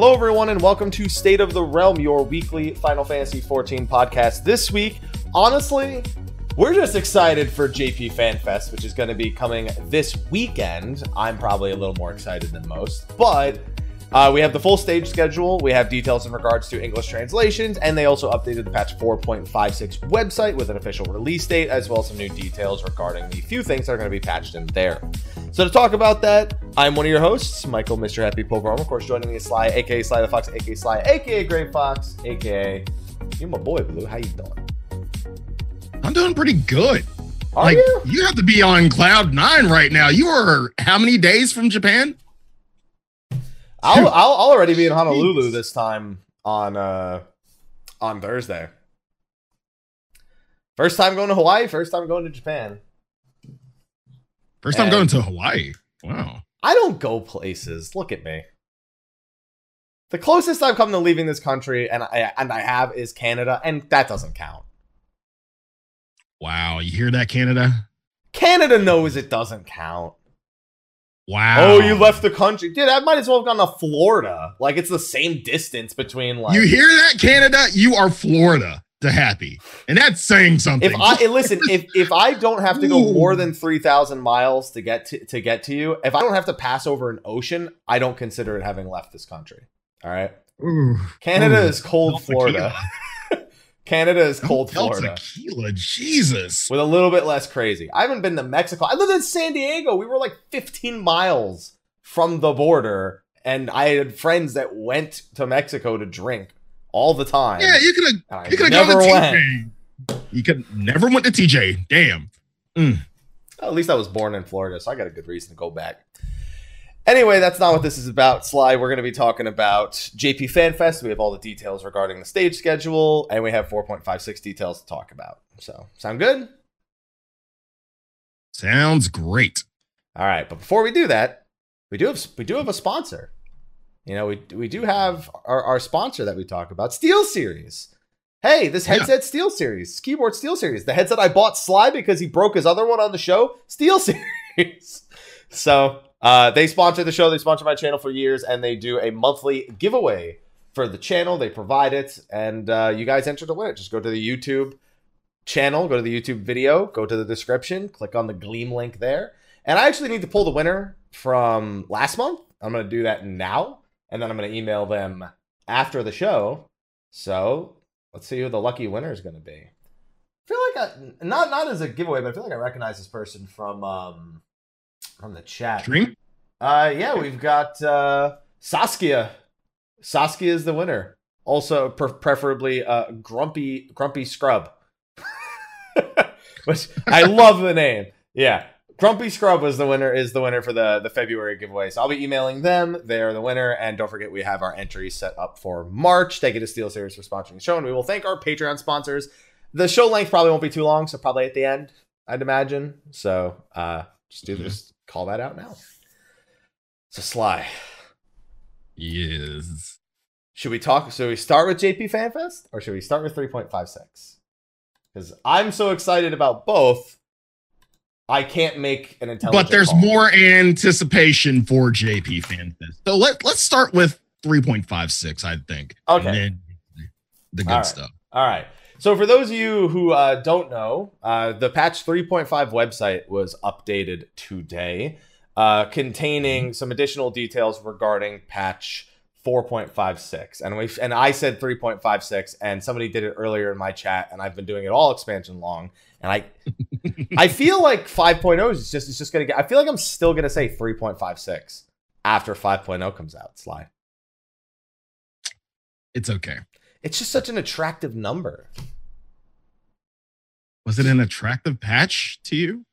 Hello, everyone, and welcome to State of the Realm, your weekly Final Fantasy XIV podcast. This week, honestly, we're just excited for JP FanFest, which is going to be coming this weekend. I'm probably a little more excited than most, but uh, we have the full stage schedule. We have details in regards to English translations, and they also updated the patch 4.56 website with an official release date, as well as some new details regarding the few things that are going to be patched in there. So to talk about that, I'm one of your hosts, Michael, Mr. Happy Pulverum. Of course, joining me is Sly, aka Sly the Fox, aka Sly, aka Gray Fox, aka you my boy Blue. How you doing? I'm doing pretty good. Are like you? have to be on cloud nine right now. You are how many days from Japan? I'll, I'll I'll already be in Honolulu this time on uh on Thursday. First time going to Hawaii. First time going to Japan. First time And- going to Hawaii. Wow. I don't go places. Look at me. The closest I've come to leaving this country, and I and I have, is Canada, and that doesn't count. Wow. You hear that, Canada? Canada knows it doesn't count. Wow. Oh, you left the country, dude. I might as well have gone to Florida. Like it's the same distance between like. You hear that, Canada? You are Florida to happy. And that's saying something. if I listen, if if I don't have to go more than three thousand miles to get to to get to you, if I don't have to pass over an ocean, I don't consider it having left this country. All right, Ooh. Canada Ooh. is cold Don't Florida. Canada is cold Don't Florida Tequila. Jesus. with a little bit less crazy. I haven't been to Mexico. I lived in San Diego. We were like 15 miles from the border, and I had friends that went to Mexico to drink all the time. Yeah, you could have you could have never gone to went. TJ. You could never went to TJ. Damn. Mm. At least I was born in Florida, so I got a good reason to go back. Anyway, that's not what this is about, Sly. We're going to be talking about JP FanFest. We have all the details regarding the stage schedule, and we have 4.56 details to talk about. So, sound good? Sounds great. All right, but before we do that, we do have we do have a sponsor. You know, we we do have our, our sponsor that we talk about, Steel Series. Hey, this Yeah. headset Steel Series, keyboard Steel Series, the headset I bought Sly because he broke his other one on the show, Steel Series. so uh, they sponsor the show, they sponsor my channel for years, and they do a monthly giveaway for the channel. They provide it, and uh, you guys enter to win it. Just go to the YouTube channel, go to the YouTube video, go to the description, click on the Gleam link there. And I actually need to pull the winner from last month. I'm going to do that now, and then I'm going to email them after the show. So let's see who the lucky winner is going to be. I feel like I, not not as a giveaway, but I feel like I recognize this person from um from the chat. Dream? Uh, yeah, we've got uh, Saskia. Saskia is the winner. Also, pre- preferably uh, Grumpy Grumpy Scrub, which I love the name. Yeah, Grumpy Scrub was the winner. Is the winner for the the February giveaway. So I'll be emailing them. They're the winner, and don't forget we have our entries set up for March. Thank you to Steel Series for sponsoring the show, and we will thank our Patreon sponsors. The show length probably won't be too long, so probably at the end, I'd imagine. So uh, just do just call that out now. So Sly. Yes. Should we talk? Should we start with JP FanFest or should we start with 3.56? Because I'm so excited about both, I can't make an intelligent. But there's call. more anticipation for JP FanFest. So let, let's start with 3.56, I think. Okay. And then the good All right. stuff. All right. So for those of you who uh, don't know, uh, the patch 3.5 website was updated today, uh, containing some additional details regarding patch 4.56. And we and I said 3.56, and somebody did it earlier in my chat, and I've been doing it all expansion long. And I I feel like 5.0 is just it's just gonna get. I feel like I'm still gonna say 3.56 after 5.0 comes out. Sly. It's okay. It's just such an attractive number. Was it an attractive patch to you?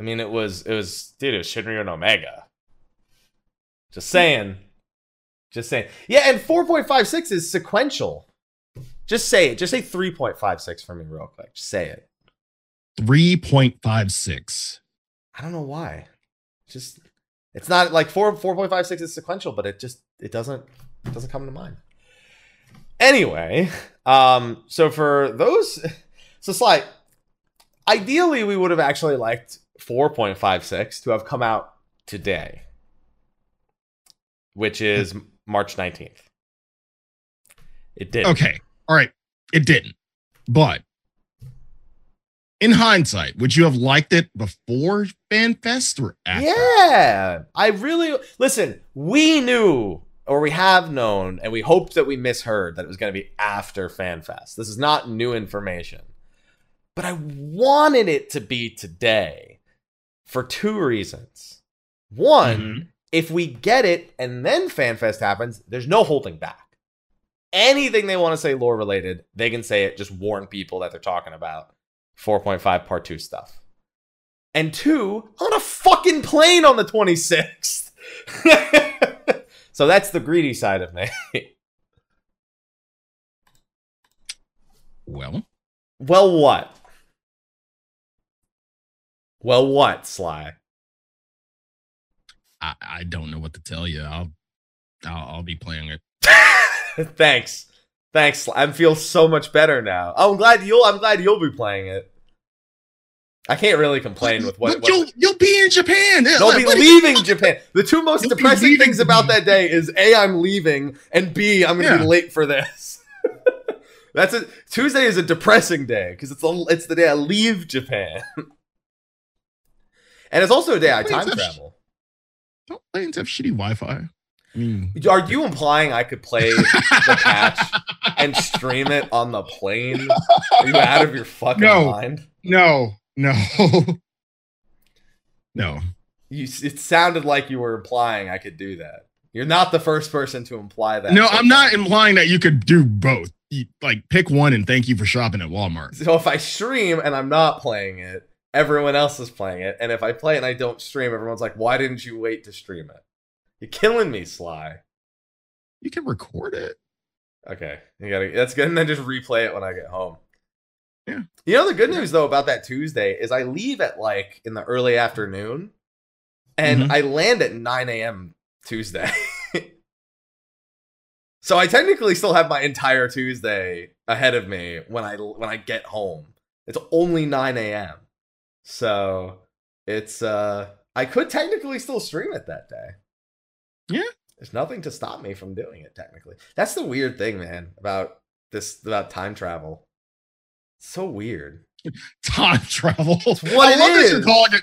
I mean, it was it was dude, it was Shinryu and Omega. Just saying. Just saying. Yeah, and 4.56 is sequential. Just say it. Just say 3.56 for me real quick. Just say it. 3.56. I don't know why. Just it's not like 4 4.56 is sequential, but it just it doesn't it doesn't come to mind. Anyway, um so for those so Sly, ideally we would have actually liked 4.56 to have come out today, which is March 19th. It did. Okay. All right. It didn't. But in hindsight, would you have liked it before FanFest or after? Yeah, I really listen. We knew, or we have known, and we hoped that we misheard that it was going to be after FanFest. This is not new information, but I wanted it to be today for two reasons. One, Mhm. if we get it and then FanFest happens, there's no holding back. Anything they want to say lore related, they can say it. Just warn people that they're talking about 4.5 part two stuff. And two, on a fucking plane on the 26th. so that's the greedy side of me. Well, well, what? Well, what, Sly? I, I don't know what to tell you. I'll I'll, I'll be playing it. Thanks. Thanks. I feel so much better now. Oh, I'm glad you'll I'm glad you'll be playing it. I can't really complain with what, what you'll you'll be in Japan. Yeah, They'll like, be do you- leaving Japan. The two most depressing things about that day is A, I'm leaving, and B, I'm gonna be late for this. That's it. Tuesday is a depressing day because it's the it's the day I leave Japan, and it's also a day I Wait, time travel. Don't planes have shitty Wi-Fi? Mean, Are you implying I could play the patch and stream it on the plane? Are you out of your fucking No. mind? no, no, no. You, it sounded like you were implying I could do that. You're not the first person to imply that. No, so I'm not implying that you could do both. You, like, pick one and thank you for shopping at Walmart. So if I stream and I'm not playing it, everyone else is playing it. And if I play it and I don't stream, everyone's like, "Why didn't you wait to stream it?" You're killing me, Sly. You can record it. Okay, you gotta. That's good. And then just replay it when I get home. Yeah. You know the good news though about that Tuesday is I leave at like in the early afternoon, and Mhm. I land at 9 a.m. Tuesday. so I technically still have my entire Tuesday ahead of me when I when I get home. It's only 9 a.m. So it's uh I could technically still stream it that day. Yeah. There's nothing to stop me from doing it technically. That's the weird thing, man, about this about time travel. It's so weird. Time travel. what I it love that is. you're calling it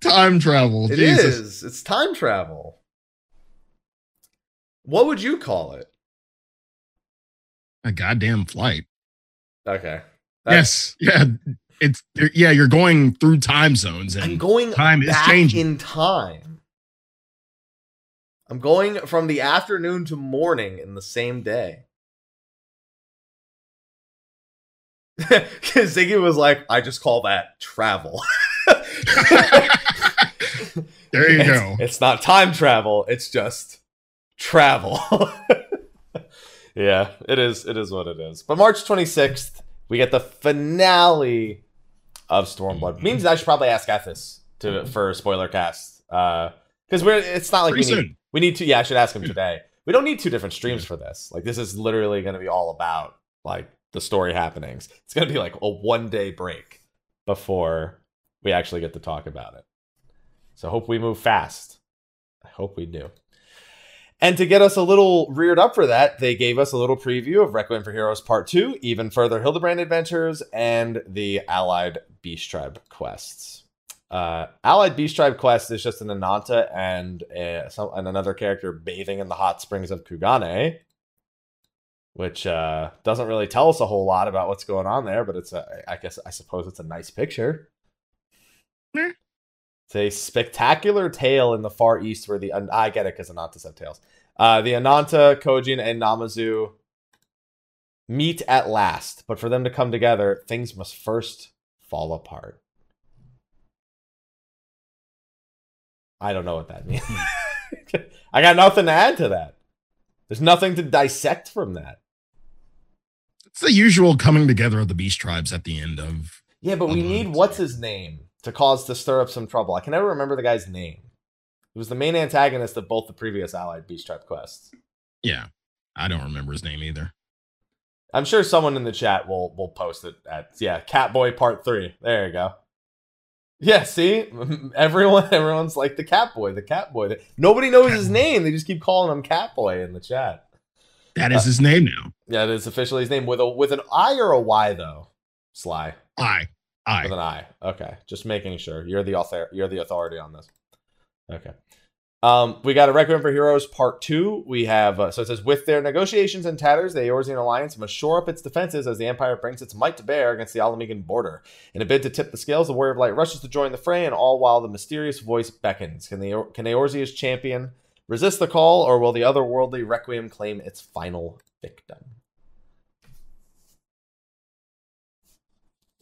time travel. It Jesus. is. It's time travel. What would you call it? A goddamn flight. Okay. yes. Yeah. It's yeah, you're going through time zones I'm and going time is changing. in time. I'm going from the afternoon to morning in the same day. Because Ziggy was like, I just call that travel. there you It's- go. It's not time travel, it's just travel. yeah, it is it is what it is. But March 26th, we get the finale of Stormblood. Mhm. Means I should probably ask Ethis to for a spoiler cast. Uh because we're it's not like Pretty we need soon. We need to yeah, I should ask him hmm. today. We don't need two different streams for this. Like this is literally gonna be all about like the story happenings. It's gonna be like a one day break before we actually get to talk about it. So hope we move fast. I hope we do. And to get us a little reared up for that, they gave us a little preview of Requiem for Heroes Part 2, even further Hildibrand adventures, and the Allied Beast Tribe quests. Uh, Allied Beast Tribe quest is just an Ananta and, uh some, and another character bathing in the hot springs of Kugane, which uh, doesn't really tell us a whole lot about what's going on there, but it's a, I guess I suppose it's a nice picture. Yeah. It's a spectacular tale in the far east where the I get it because Anantas have tails. Uh, the Ananta, Kojin, and Namazu meet at last, but for them to come together, things must first fall apart. I don't know what that means. I got nothing to add to that. There's nothing to dissect from that. It's the usual coming together of the beast tribes at the end of Yeah, but we need what's his name to cause to stir up some trouble. I can never remember the guy's name. He was the main antagonist of both the previous Allied Beast Tribe quests. yeah. I don't remember his name either. I'm sure someone in the chat will will post it at yeah, Catboy Part Three. There you go. Yeah, see, everyone everyone's like the cat boy, the cat boy. Nobody knows his name. They just keep calling him cat boy in the chat. That is Uh, his name now. Yeah, it is officially his name with a with an I or a Y though. Sly I. I. With an I. Okay, just making sure you're the author. You're the authority on this. Okay. Um, we got a Requiem for Heroes Part Two. We have uh, so it says with their negotiations in tatters, the Eorzean alliance must shore up its defenses as the Empire brings its might to bear against the Ala Mhigan border. In a bid to tip the scales, the Warrior of Light rushes to join the fray, and all while the mysterious voice beckons. Can the can Eorzea's champion resist the call, or will the otherworldly Requiem claim its final victim?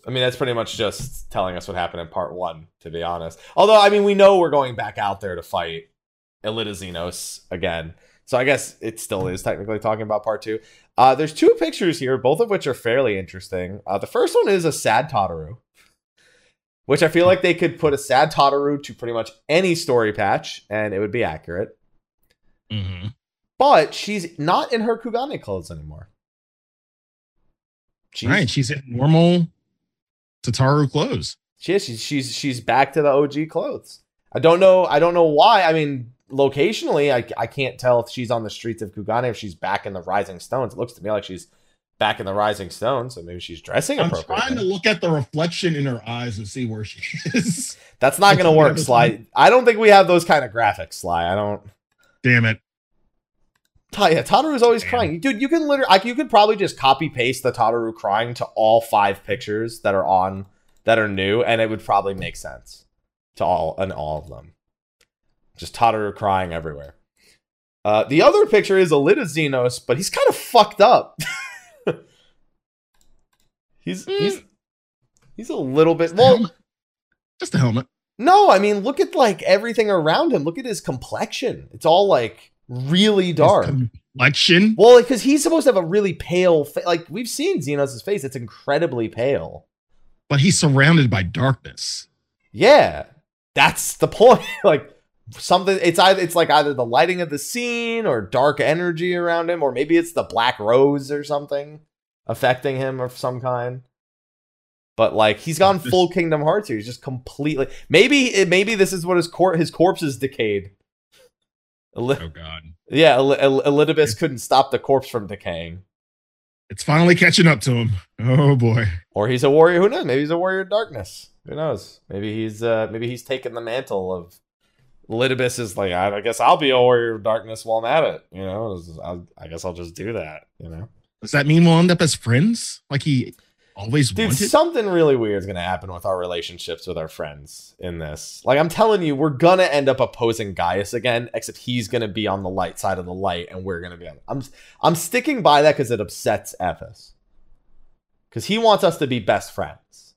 I mean, that's pretty much just telling us what happened in part one, to be honest. Although, I mean, we know we're going back out there to fight Elita Zenos again. So I guess it still is technically talking about part two. Uh, there's two pictures here, both of which are fairly interesting. Uh, the first one is a sad Tataru, which I feel like they could put a sad Tataru to pretty much any story patch and it would be accurate. hmm But she's not in her Kugane clothes anymore. She's, Right. She's in normal Tataru clothes. She is. She's, she's she's back to the OG clothes. I don't know. I don't know why. I mean, locationally, I, I can't tell if she's on the streets of Kugane if she's back in the Rising Stones. It looks to me like she's back in the Rising Stones, so maybe she's dressing I'm appropriately. trying to look at the reflection in her eyes and see where she is. That's not going to work, the Sly. I don't think we have those kind of graphics, Sly. I don't. Damn it. Ta- Yeah, Tataru's always Damn. crying, dude. You can literally, like, you could probably just copy paste the Tataru crying to all five pictures that are on that are new, and it would probably make sense to all and all of them. Just Tataru crying everywhere. Uh, the other picture is a Elita Zenos, but he's kind of fucked up. he's he's he's a little bit The well. Just a helmet. No, I mean, look at like everything around him. Look at his complexion. It's all like really dark. His complexion. Well, because he's supposed to have a really pale, face. like we've seen Zenos' face. It's incredibly pale. But he's surrounded by darkness. Yeah, that's the point. like something. It's either it's like either the lighting of the scene or dark energy around him, or maybe it's the black rose or something affecting him of some kind. But like he's gone full Kingdom Hearts here. He's just completely. Maybe maybe this is what his cor- his corpse is decayed. Eli- Oh god. yeah, El- El- Elidibus couldn't stop the corpse from decaying. It's finally catching up to him. Oh boy. Or he's a warrior. Who knows? Maybe he's a warrior of darkness. Who knows? Maybe he's uh maybe he's taken the mantle of Litibus is like, I, I guess I'll be a warrior of darkness while I'm at it. You know, I'll, I guess I'll just do that. You know, Does that mean we'll end up as friends? Like he always dude, wanted? something really weird is gonna happen with our relationships with our friends in this. Like I'm telling you, we're gonna end up opposing Gaius again, except he's gonna be on the light side of the light, and we're gonna be on. I'm I'm sticking by that because it upsets Ephes. Because he wants us to be best friends.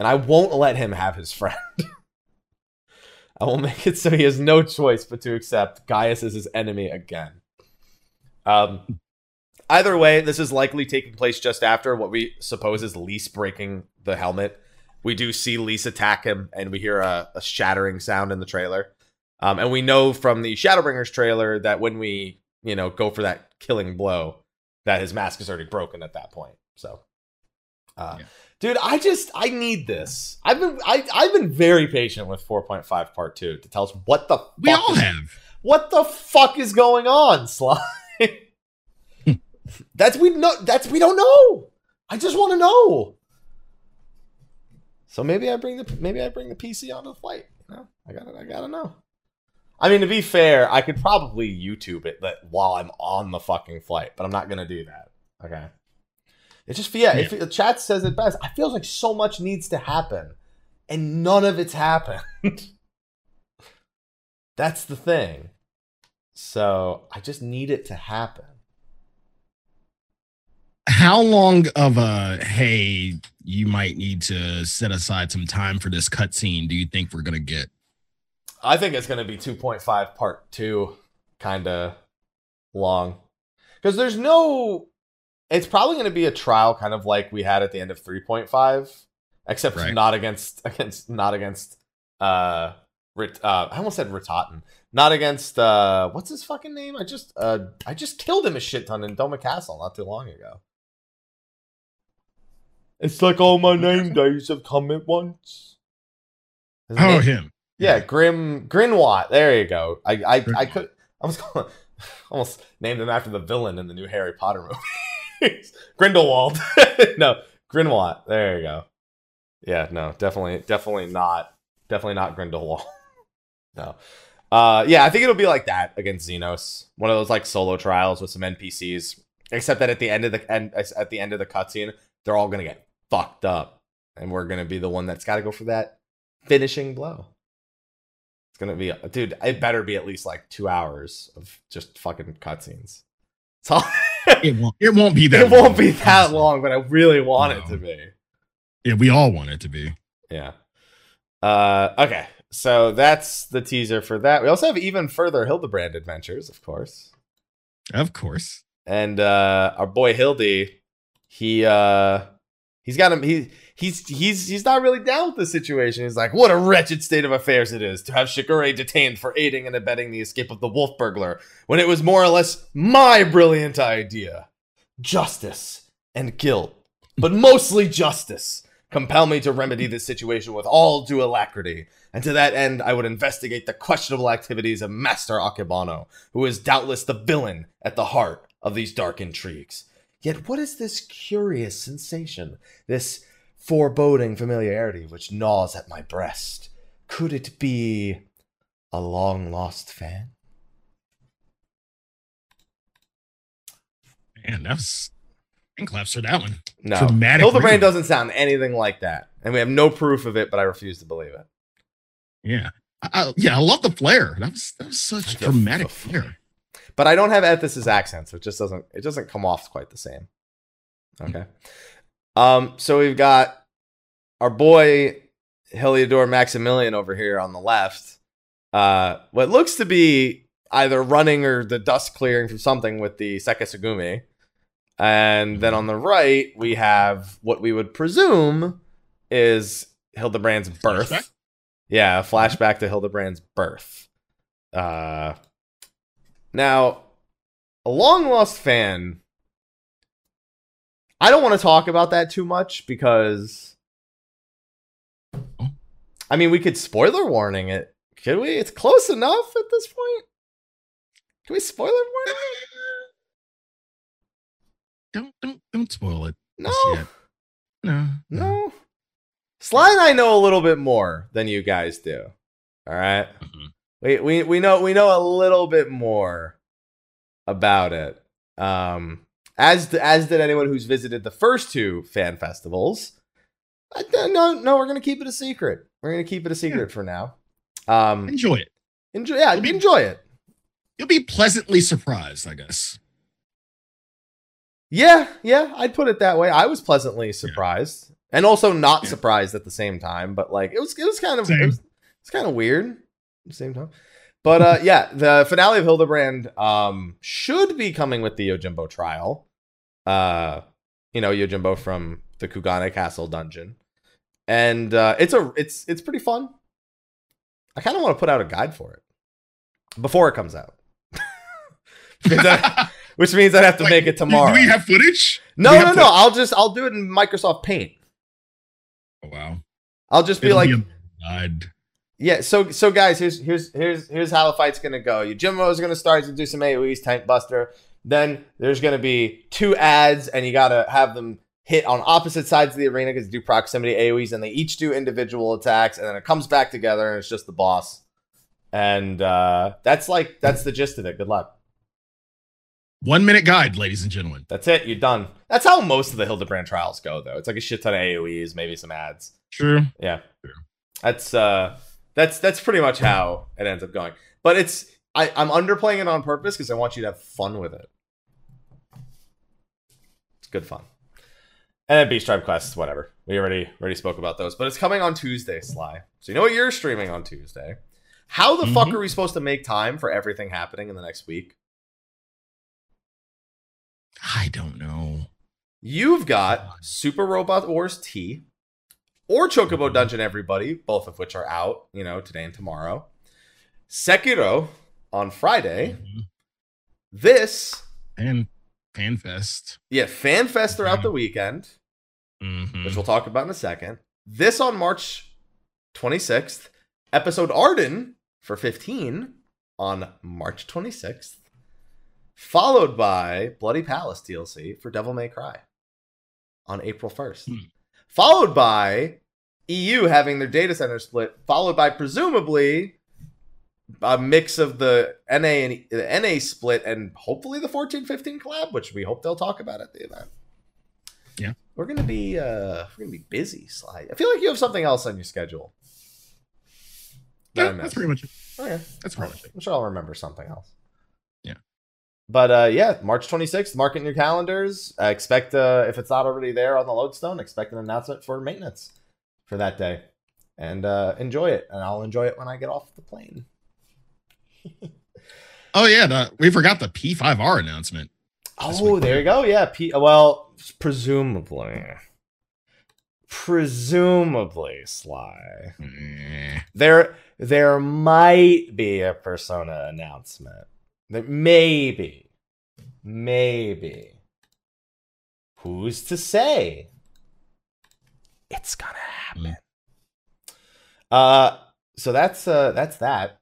And I won't let him have his friend. I will make it so he has no choice but to accept Gaius as his enemy again. Um, either way, this is likely taking place just after what we suppose is Lyse breaking the helmet. We do see Lyse attack him, and we hear a, a shattering sound in the trailer. Um, and we know from the Shadowbringers trailer that when we, you know, go for that killing blow, that his mask is already broken at that point. So, uh, Yeah. Dude, I just I need this. I've been I I've been very patient with 4.5 Part Two to tell us what the we all is- have. what the fuck is going on, Sly? that's we know. That's we don't know. I just want to know. So maybe I bring the maybe I bring the PC onto the flight. You know, I gotta I gotta know. I mean, to be fair, I could probably YouTube it that while I'm on the fucking flight, but I'm not gonna do that. Okay. It just yeah, if the chat says it best, I feels like so much needs to happen, and none of it's happened. That's the thing. So I just need it to happen. How long of a hey, you might need to set aside some time for this cutscene do you think we're gonna get? I think it's going to be 2.5 part 2 kind of long. Cuz there's no it's probably going to be a trial kind of like we had at the end of 3.5 except Right. not against against not against uh Rit, uh I almost said Rhitahtyn. Not against uh what's his fucking name? I just uh I just killed him a shit ton in Doma Castle not too long ago. It's like all my name days have come at once. His Oh, name- him. yeah, Grim Grynewaht. There you go. I I, I could I was going Almost named him after the villain in the new Harry Potter movie. Grindelwald. no, Grynewaht. There you go. Yeah, no, definitely, definitely not, definitely not Grindelwald. no. Uh, yeah, I think it'll be like that against Zenos. One of those like solo trials with some NPCs. Except that at the end of the end, at the end of the cutscene, they're all gonna get fucked up, and we're gonna be the one that's got to go for that finishing blow. It's gonna be, dude. It better be at least like two hours of just fucking cutscenes. It's all. It won't. It won't be that. it won't long, be that honestly. long, but I really want it to be. Yeah, we all want it to be. Yeah. Uh, okay. So that's the teaser for that. We also have even further Hildebrand adventures, of course. Of course. And uh our boy Hildy, he uh he's got him he he's he's he's not really down with the situation. He's like, what a wretched state of affairs it is to have Shigure detained for aiding and abetting the escape of the wolf burglar when it was more or less my brilliant idea. Justice and guilt, but mostly justice, compel me to remedy this situation with all due alacrity. And to that end, I would investigate the questionable activities of Master Akebano, who is doubtless the villain at the heart of these dark intrigues. Yet, what is this curious sensation, this foreboding familiarity which gnaws at my breast? Could it be a long lost fan? Man, that was. And claps for that one. No. Dramatic Hildibrand doesn't sound anything like that. And we have no proof of it, but I refuse to believe it. Yeah. I, yeah, I love the flair. That was that was such dramatic flair. But I don't have Ethys's accent, so it just doesn't it doesn't come off quite the same. Okay. Um, so we've got our boy Heliodor Maximilian over here on the left. Uh what looks to be either running or the dust clearing from something with the Sekiseigumi. And then on the right, we have what we would presume is Hildibrand's birth. Flashback? Yeah, a flashback to Hildibrand's birth. Uh now, a long lost fan. I don't want to talk about that too much because I mean we could spoiler warning it. Could we? It's close enough at this point. Can we spoiler warning it? Don't don't don't spoil it. No. No. No. Sly and I know a little bit more than you guys do. All right. Mhm. We we we know we know a little bit more about it. Um as as did anyone who's visited the first two fan festivals. I, no, no, we're gonna keep it a secret. We're gonna keep it a secret for now. Um, Enjoy it. enjoy, yeah, be- enjoy it. You'll be pleasantly surprised, I guess. Yeah, yeah, I'd put it that way. I was pleasantly surprised, and also not Yeah. surprised at the same time. But like, it was it was kind of it was, it's kind of weird at the same time. But uh, yeah, the finale of Hildibrand um should be coming with the Yojimbo trial. Uh, you know Yojimbo from the Kugane Castle dungeon, and uh, it's a it's it's pretty fun. I kind of want to put out a guide for it before it comes out. I- which means I'd have to Like, make it tomorrow. Do we have footage? No, no, have no. footage? I'll just I'll do it in Microsoft Paint. Oh, wow. I'll just be It'll like, a guide. yeah. So so guys, here's here's here's here's how the fight's gonna go. Yojimbo is gonna start to do some AOE's Tank Buster. Then there's gonna be two ads, and you gotta have them hit on opposite sides of the arena because do proximity AOE's, and they each do individual attacks, and then it comes back together, and it's just the boss. And uh, that's like that's the gist of it. Good luck. One minute guide, ladies and gentlemen. That's it. You're done. That's how most of the Hildibrand trials go, though. It's like a shit ton of AOE's, maybe some ads. True. Yeah. Sure. That's uh that's that's pretty much how it ends up going. But it's I, I'm underplaying it on purpose because I want you to have fun with it. It's good fun. And then Beast Tribe quests, whatever. We already already spoke about those. But it's coming on Tuesday, Sly. So you know what you're streaming on Tuesday. How the fuck Mhm. are we supposed to make time for everything happening in the next week? I don't know. You've got Super Robot Wars T or Chocobo Dungeon Everybody, both of which are out, you know, today and tomorrow. Sekiro on Friday. Mhm. This, And FanFest. yeah, FanFest throughout the weekend, Mhm. which we'll talk about in a second. This on March 26th. Episode Ardyn for 15 on March 26th. followed by Bloody Palace DLC for Devil May Cry on April 1st. Hmm. Followed by EU having their data center split, followed by presumably a mix of the NA and the NA split and hopefully the 14-15 collab, which we hope they'll talk about at the event. Yeah. We're gonna be uh we're gonna be busy, Sly. I feel like you have something else on your schedule. Yeah, that's pretty much it. Oh yeah. That's pretty much it. I'm sure I'll remember something else. Yeah. But uh, yeah, March 26th, mark it in your calendars. Uh, expect, uh, if it's not already there on the lodestone, expect an announcement for maintenance for that day. And uh, enjoy it. And I'll enjoy it when I get off the plane. Oh yeah, the, we forgot the P5R announcement. Oh, week. there you go. Yeah. P- well, presumably. Presumably, Sly. Eh. There, there might be a Persona announcement. There maybe, maybe. Who's to say? It's gonna happen. Uh, so that's uh, that's that,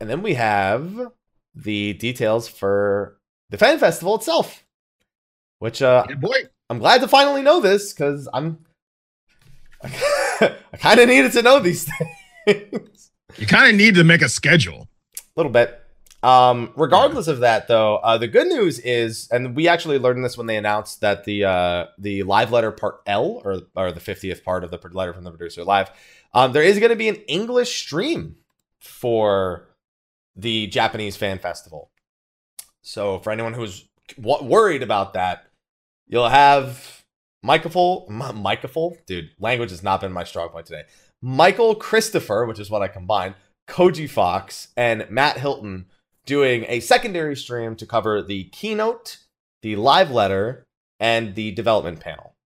and then we have the details for the fan festival itself, which uh, Yeah, boy. I'm glad to finally know this because I'm. I kind of needed to know these things. You kind of need to make a schedule. A little bit. Um, regardless of that, though, uh, the good news is, and we actually learned this when they announced that the uh, the live letter part L, or or the fiftieth part of the letter from the producer live, um, there is going to be an English stream for the Japanese fan festival. So for anyone who's worried about that, you'll have Michael, Michael, dude, language has not been my strong point today. Michael Christopher, which is what I combined, Koji Fox, and Matt Hilton doing a secondary stream to cover the keynote, the live letter, and the development panel.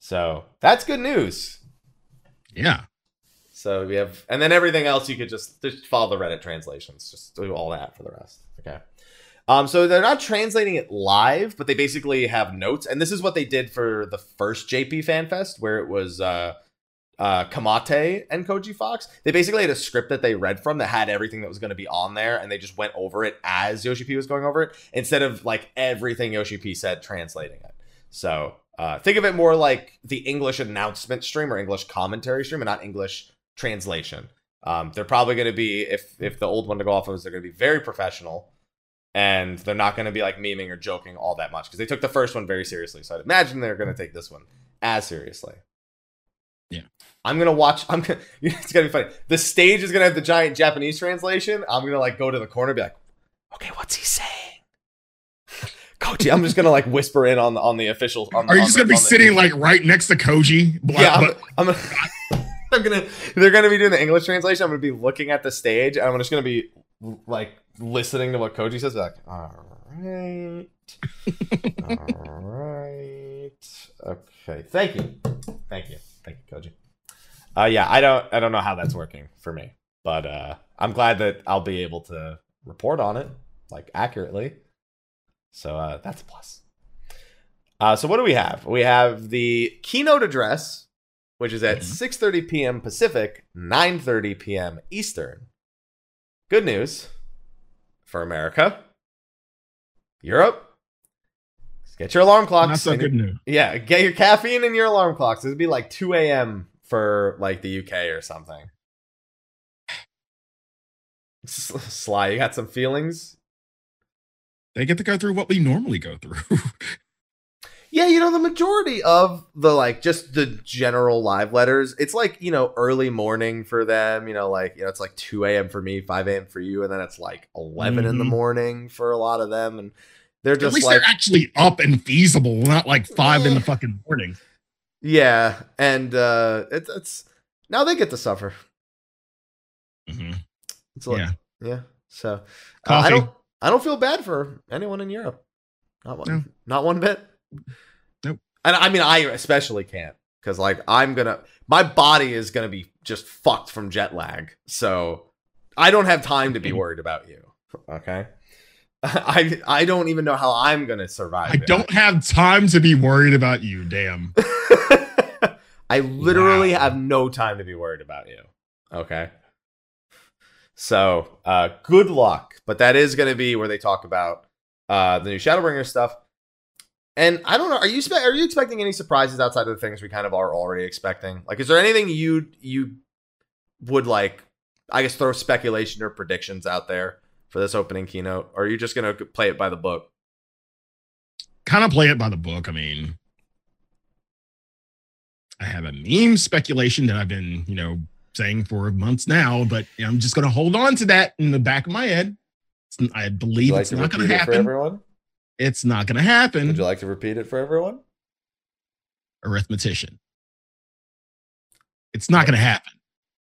So that's good news. Yeah. So we have, and then everything else you could just just follow the Reddit translations. Just do all that for the rest. Okay. Um, so they're not translating it live, but they basically have notes, and this is what they did for the first JP Fan Fest, where it was uh, uh, Kamate and Koji Fox. They basically had a script that they read from that had everything that was going to be on there, and they just went over it as Yoshi P was going over it, instead of like everything Yoshi P said translating it. So uh, think of it more like the English announcement stream or English commentary stream, and not English translation. Um, they're probably going to be if if the old one to go off of is they're going to be very professional, and they're not going to be like memeing or joking all that much because they took the first one very seriously. So I'd imagine they're going to take this one as seriously. Yeah. I'm gonna watch. I'm gonna. It's gonna be funny. The stage is gonna have the giant Japanese translation. I'm gonna like go to the corner, and be like, "Okay, what's he saying?" Koji, I'm just gonna like whisper in on the on the official. On, Are you just the- gonna be the- sitting like right next to Koji? But, yeah, I'm, but I'm, gonna, I'm gonna. They're gonna be doing the English translation. I'm gonna be looking at the stage, I'm just gonna be like listening to what Koji says. Like, all right, all right, okay. Thank you, thank you, thank you, Koji. Uh, yeah, I don't, I don't know how that's working for me, but uh, I'm glad that I'll be able to report on it like accurately. So uh, that's a plus. Uh, so what do we have? We have the keynote address, which is at Mhm. 6:30 p.m. Pacific, 9:30 p.m. Eastern. Good news for America, Europe. Get your alarm clocks. not so and- good news. Yeah, get your caffeine and your alarm clocks. It'd be like 2 a.m. for like the UK or something. Sly, you got some feelings? They get to go through what we normally go through. Yeah, you know, the majority of the like just the general live letters, it's like, you know, early morning for them, you know, like, you know, it's like 2 a.m. for me, 5 a.m. for you, and then it's like 11 in the Mhm. morning for a lot of them. And they're At just least like, they're actually up and feasible, not like five in the fucking morning. yeah. And uh it's, it's now they get to suffer. Mhm. It's like, Yeah. yeah. So uh, I don't, I don't feel bad for anyone in Europe. Not one, No. not one bit. And I mean, I especially can't because like I'm gonna, my body is gonna be just fucked from jet lag. So I don't have time to be worried about you. Okay. I I don't even know how I'm gonna survive. I it. don't have time to be worried about you. Damn. I literally Wow. have no time to be worried about you. Okay. So uh, good luck. But that is going to be where they talk about uh, the new Shadowbringer stuff. And I don't know. Are you are you expecting any surprises outside of the things we kind of are already expecting? Like, is there anything you you would like? I guess throw speculation or predictions out there for this opening keynote, or are you just gonna play it by the book? Kind of play it by the book. I mean, I have a meme speculation that I've been, you know, saying for months now, but I'm just going to hold on to that in the back of my head. I believe like it's not going to happen. It's not going to happen. Would you like to repeat it for everyone? Arithmetician. It's not going to happen.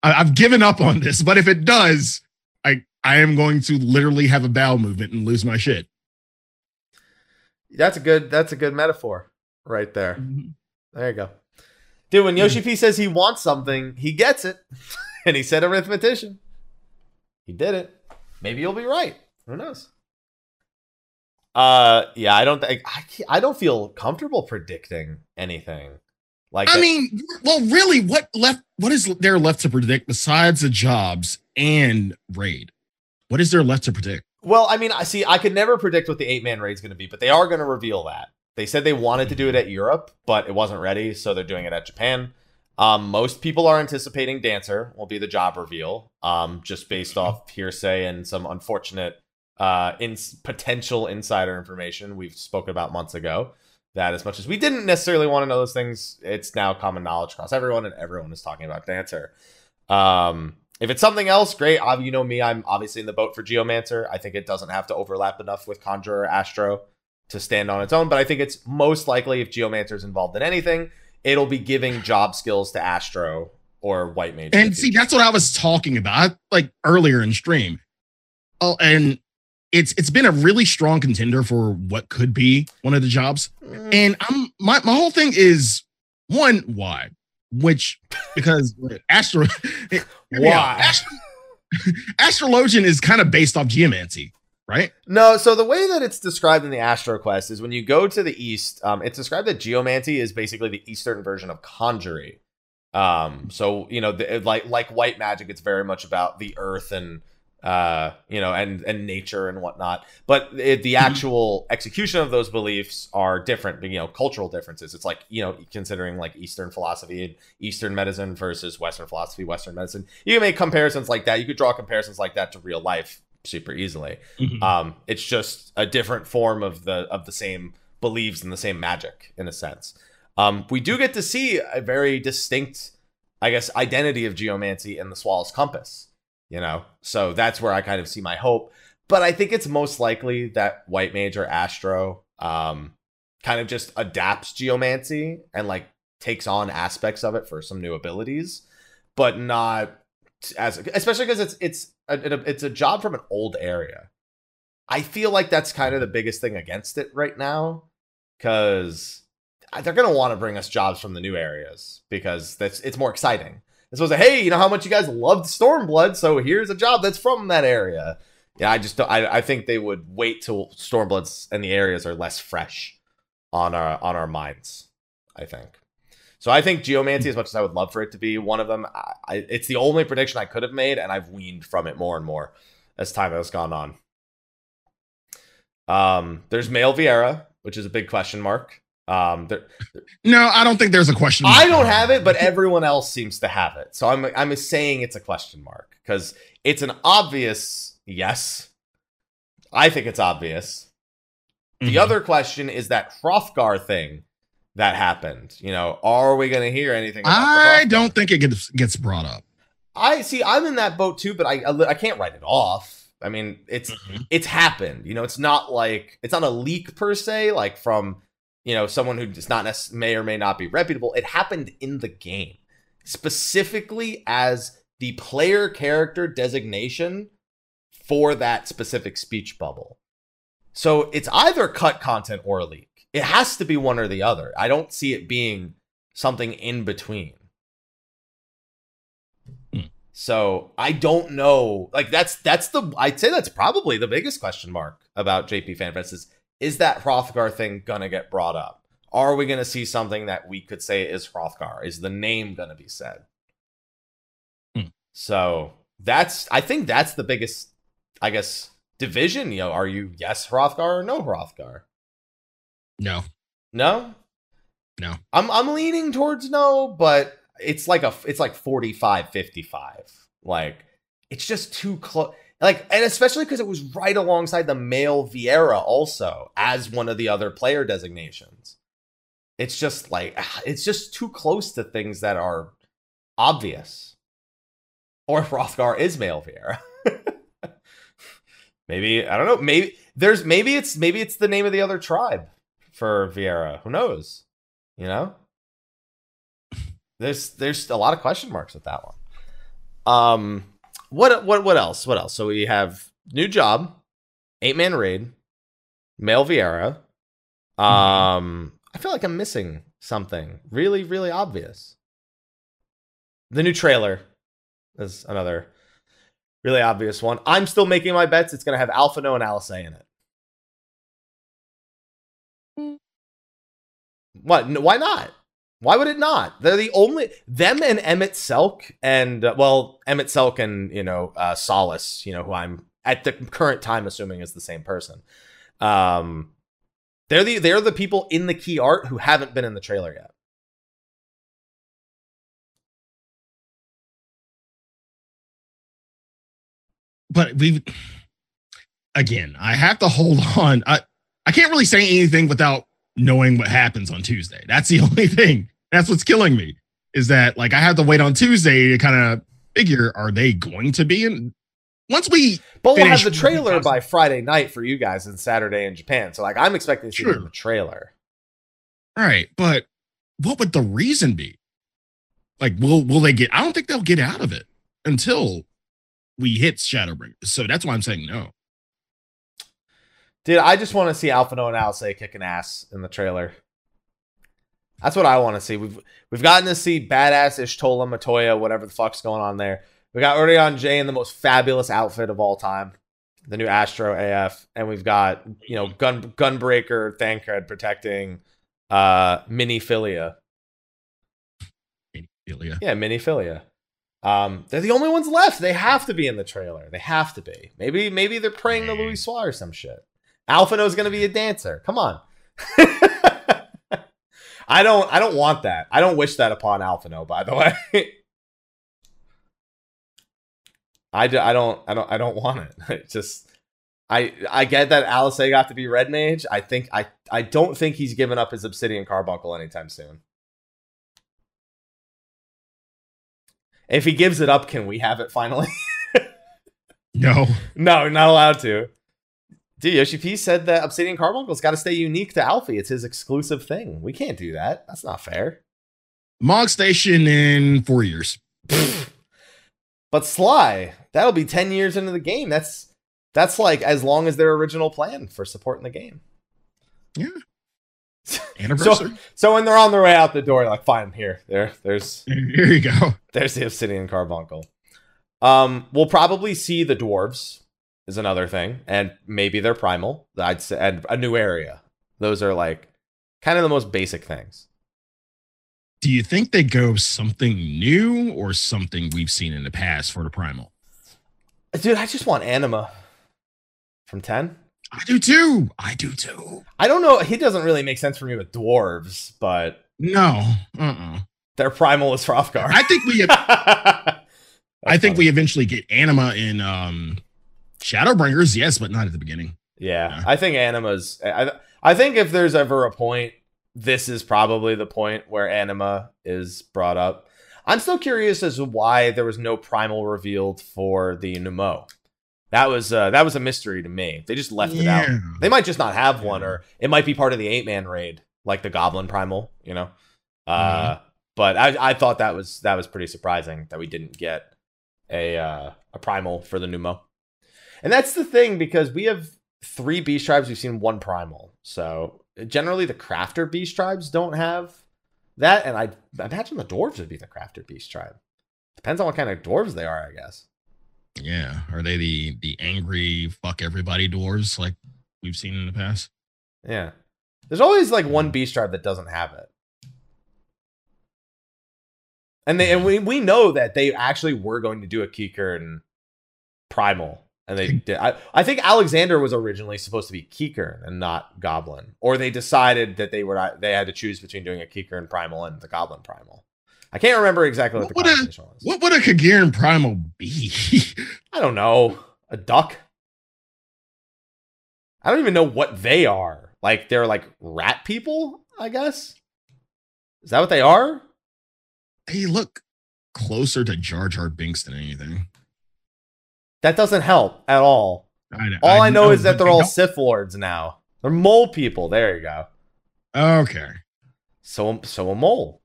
I, I've given up on this, but if it does, I I am going to literally have a bowel movement and lose my shit. That's a good. That's a good metaphor right there. Mm-hmm. There you go. Dude, when Yoshi P says he wants something, he gets it. and he said arithmetician. He did it. Maybe you'll be right. Who knows? Uh yeah, I don't think I I don't feel comfortable predicting anything. Like I that- mean, well, really, what left? What is there left to predict besides the jobs and raid? What is there left to predict? Well, I mean, I see. I could never predict what the eight man raid is going to be, but they are going to reveal that. They said they wanted to do it at Europe, but it wasn't ready, so they're doing it at Japan. Um, most people are anticipating Dancer will be the job reveal, um, just based off hearsay and some unfortunate uh, in potential insider information we've spoken about months ago. That as much as we didn't necessarily want to know those things, it's now common knowledge across everyone, and everyone is talking about Dancer. Um, if it's something else, great. You know me, I'm obviously in the boat for Geomancer. I think it doesn't have to overlap enough with Conjurer Astro to stand on its own, but I think it's most likely if Geomancer's involved in anything, it'll be giving job skills to Astro or White Mage. And see, that's what I was talking about, like earlier in stream. Oh, and it's it's been a really strong contender for what could be one of the jobs. Mm, And I'm my my whole thing is one why, which because Astro. Why? Astro- Astrologian is kind of based off geomancy, right? No, so the way that it's described in the Astro Quest is when you go to the east, um, it's described that Geomancy is basically the eastern version of Conjury. Um, so you know, the, like like white magic, it's very much about the earth and uh, you know, and and nature and whatnot. But it, the actual execution of those beliefs are different. You know, cultural differences. It's like you know, considering like Eastern philosophy and Eastern medicine versus Western philosophy, Western medicine. You can make comparisons like that. You could draw comparisons like that to real life super easily. Um, it's just a different form of the of the same beliefs and the same magic in a sense. Um, we do get to see a very distinct, I guess, identity of geomancy in the Swallow's Compass. You know, so that's where I kind of see my hope. But I think it's most likely that White Mage or Astro um, kind of just adapts geomancy and like takes on aspects of it for some new abilities, but not as especially because it's it's a, it's a job from an old area. I feel like that's kind of the biggest thing against it right now because they're going to want to bring us jobs from the new areas because that's it's more exciting. It's supposed hey, you know how much you guys loved Stormblood, so here's a job that's from that area. Yeah, I just I I think they would wait till Stormbloods and the areas are less fresh on our on our minds. I think. So I think Geomancy, as much as I would love for it to be one of them, I, I, it's the only prediction I could have made, and I've weaned from it more and more as time has gone on. Um, there's Male Viera, which is a big question mark. Um, there, No, I don't think there's a question. I don't have it, but everyone else seems to have it. So I'm I'm saying it's a question mark because it's an obvious yes. I think it's obvious. The Mhm. other question is that Hrothgar thing that happened. You know, are we going to hear anything? About I don't think it gets gets brought up. I see. I'm in that boat too, but I I can't write it off. I mean, it's it's happened. You know, it's not like it's not a leak per se, like from you know someone who does not may or may not be reputable. It happened in the game, specifically as the player character designation for that specific speech bubble. So it's either cut content or a leak. It has to be one or the other. I don't see it being something in between. Hmm. So I don't know. Like that's that's the I'd say that's probably the biggest question mark about JP FanFest is is that Hrothgar thing gonna get brought up? Are we gonna see something that we could say is Hrothgar? Is the name gonna be said? Hmm. So that's I think that's the biggest, I guess, division. You know, are you yes Hrothgar or no Hrothgar? No. No? No. I'm I'm leaning towards no, but it's like a it's like 45 55. Like it's just too close. Like and especially because it was right alongside the male Viera also as one of the other player designations. It's just like it's just too close to things that are obvious. Or Hrothgar is male Viera. maybe I don't know. Maybe there's maybe it's maybe it's the name of the other tribe for Viera. Who knows? You know? There's there's a lot of question marks with that one. Um what what what else? What else? So we have new job, eight man raid, male Viera. Um I feel like I'm missing something really, really obvious. The new trailer is another really obvious one. I'm still making my bets. It's going to have Alphinaud and Alisaie in it. What? Why not? Why would it not? They're the only them and Emet-Selch and uh, well Emet-Selch and you know uh, Solus, you know who I'm at the current time assuming is the same person. Um, they're the they're the people in the key art who haven't been in the trailer yet. But we again, I have to hold on. I I can't really say anything without knowing what happens on Tuesday. That's the only thing. That's what's killing me. Is that like I have to wait on Tuesday to kind of figure are they going to be in once we But we'll have the trailer by Friday night for you guys and Saturday in Japan. So like I'm expecting to see the trailer. Right, but what would the reason be? Like, will will they get? I don't think they'll get out of it until we hit Shadowbringers. So that's why I'm saying no. Dude, I just want to see Alphinaud and Alisaie kicking ass in the trailer. That's what I want to see. We've we've gotten to see badass Y'shtola Matoya, whatever the fuck's going on there. We got Urianger in the most fabulous outfit of all time, the new Astro AF, and we've got you know gun Gunbreaker Thancred protecting uh Minfilia. Ilya. Yeah, Minfilia. Um, they're the only ones left. They have to be in the trailer. They have to be. Maybe maybe they're praying to Louisoix or some shit. Alphinaud's gonna be a dancer. Come on. I don't I don't want that. I don't wish that upon Alphinaud, by the way. I, do, I don't I don't I don't want it. It just I I get that Alisaie got to be red mage. I think I I don't think he's giving up his obsidian carbuncle anytime soon. If he gives it up, can we have it finally? No, no, not allowed to. Dude, Yoshi P said that Obsidian Carbuncle's got to stay unique to Alfie. It's his exclusive thing. We can't do that. That's not fair. Mog Station in four years. But Sly, that'll be 10 years into the game. That's that's like as long as their original plan for supporting the game. Yeah. Anniversary. So when they're on their way out the door, like, fine, here, there, there's Here you go. there's the Obsidian Carbuncle. Um, we'll probably see the dwarves is another thing, and maybe they're primal. I'd say and a new area. Those are like kind of the most basic things. Do you think they go something new or something we've seen in the past for the primal? Dude, I just want anima from 10. I do too. I do too. I don't know. He doesn't really make sense for me with dwarves, but No. Uh-uh. their primal is Hrothgar. I think we I think we eventually get anima in um Shadowbringers, yes, but not at the beginning. Yeah, Yeah. I think Anima's. I I think if there's ever a point, this is probably the point where Anima is brought up. I'm still curious as to why there was no primal revealed for the Nu Mou. That was uh, that was a mystery to me. They just left it out. They might just not have one, or it might be part of the eight man raid, like the Goblin Primal. You know. Uh, but I I thought that was that was pretty surprising that we didn't get a uh, a primal for the Nu Mou. And that's the thing because we have three beast tribes. We've seen one primal. So generally, the crafter beast tribes don't have that. And I imagine the dwarves would be the crafter beast tribe. Depends on what kind of dwarves they are, I guess. Yeah. Are they the the angry fuck everybody dwarves like we've seen in the past? Yeah. There's always like one beast tribe that doesn't have it. And they and we, we know that they actually were going to do a Qiqirn Primal. And they did. I, I think Alexander was originally supposed to be Qiqirn and not Goblin, or they decided that they were they had to choose between doing a Qiqirn Primal and the Goblin Primal. I can't remember exactly what, What the would a- conversation was. What would a Kagiran Primal be? I don't know. A duck? I don't even know what they are. Like they're like rat people, I guess. Is that what they are? they look closer to Jar Jar Binks than anything. That doesn't help at all. I, All I, know, is that they're all Sith lords now. They're mole people. There you go. okay. So so a mole.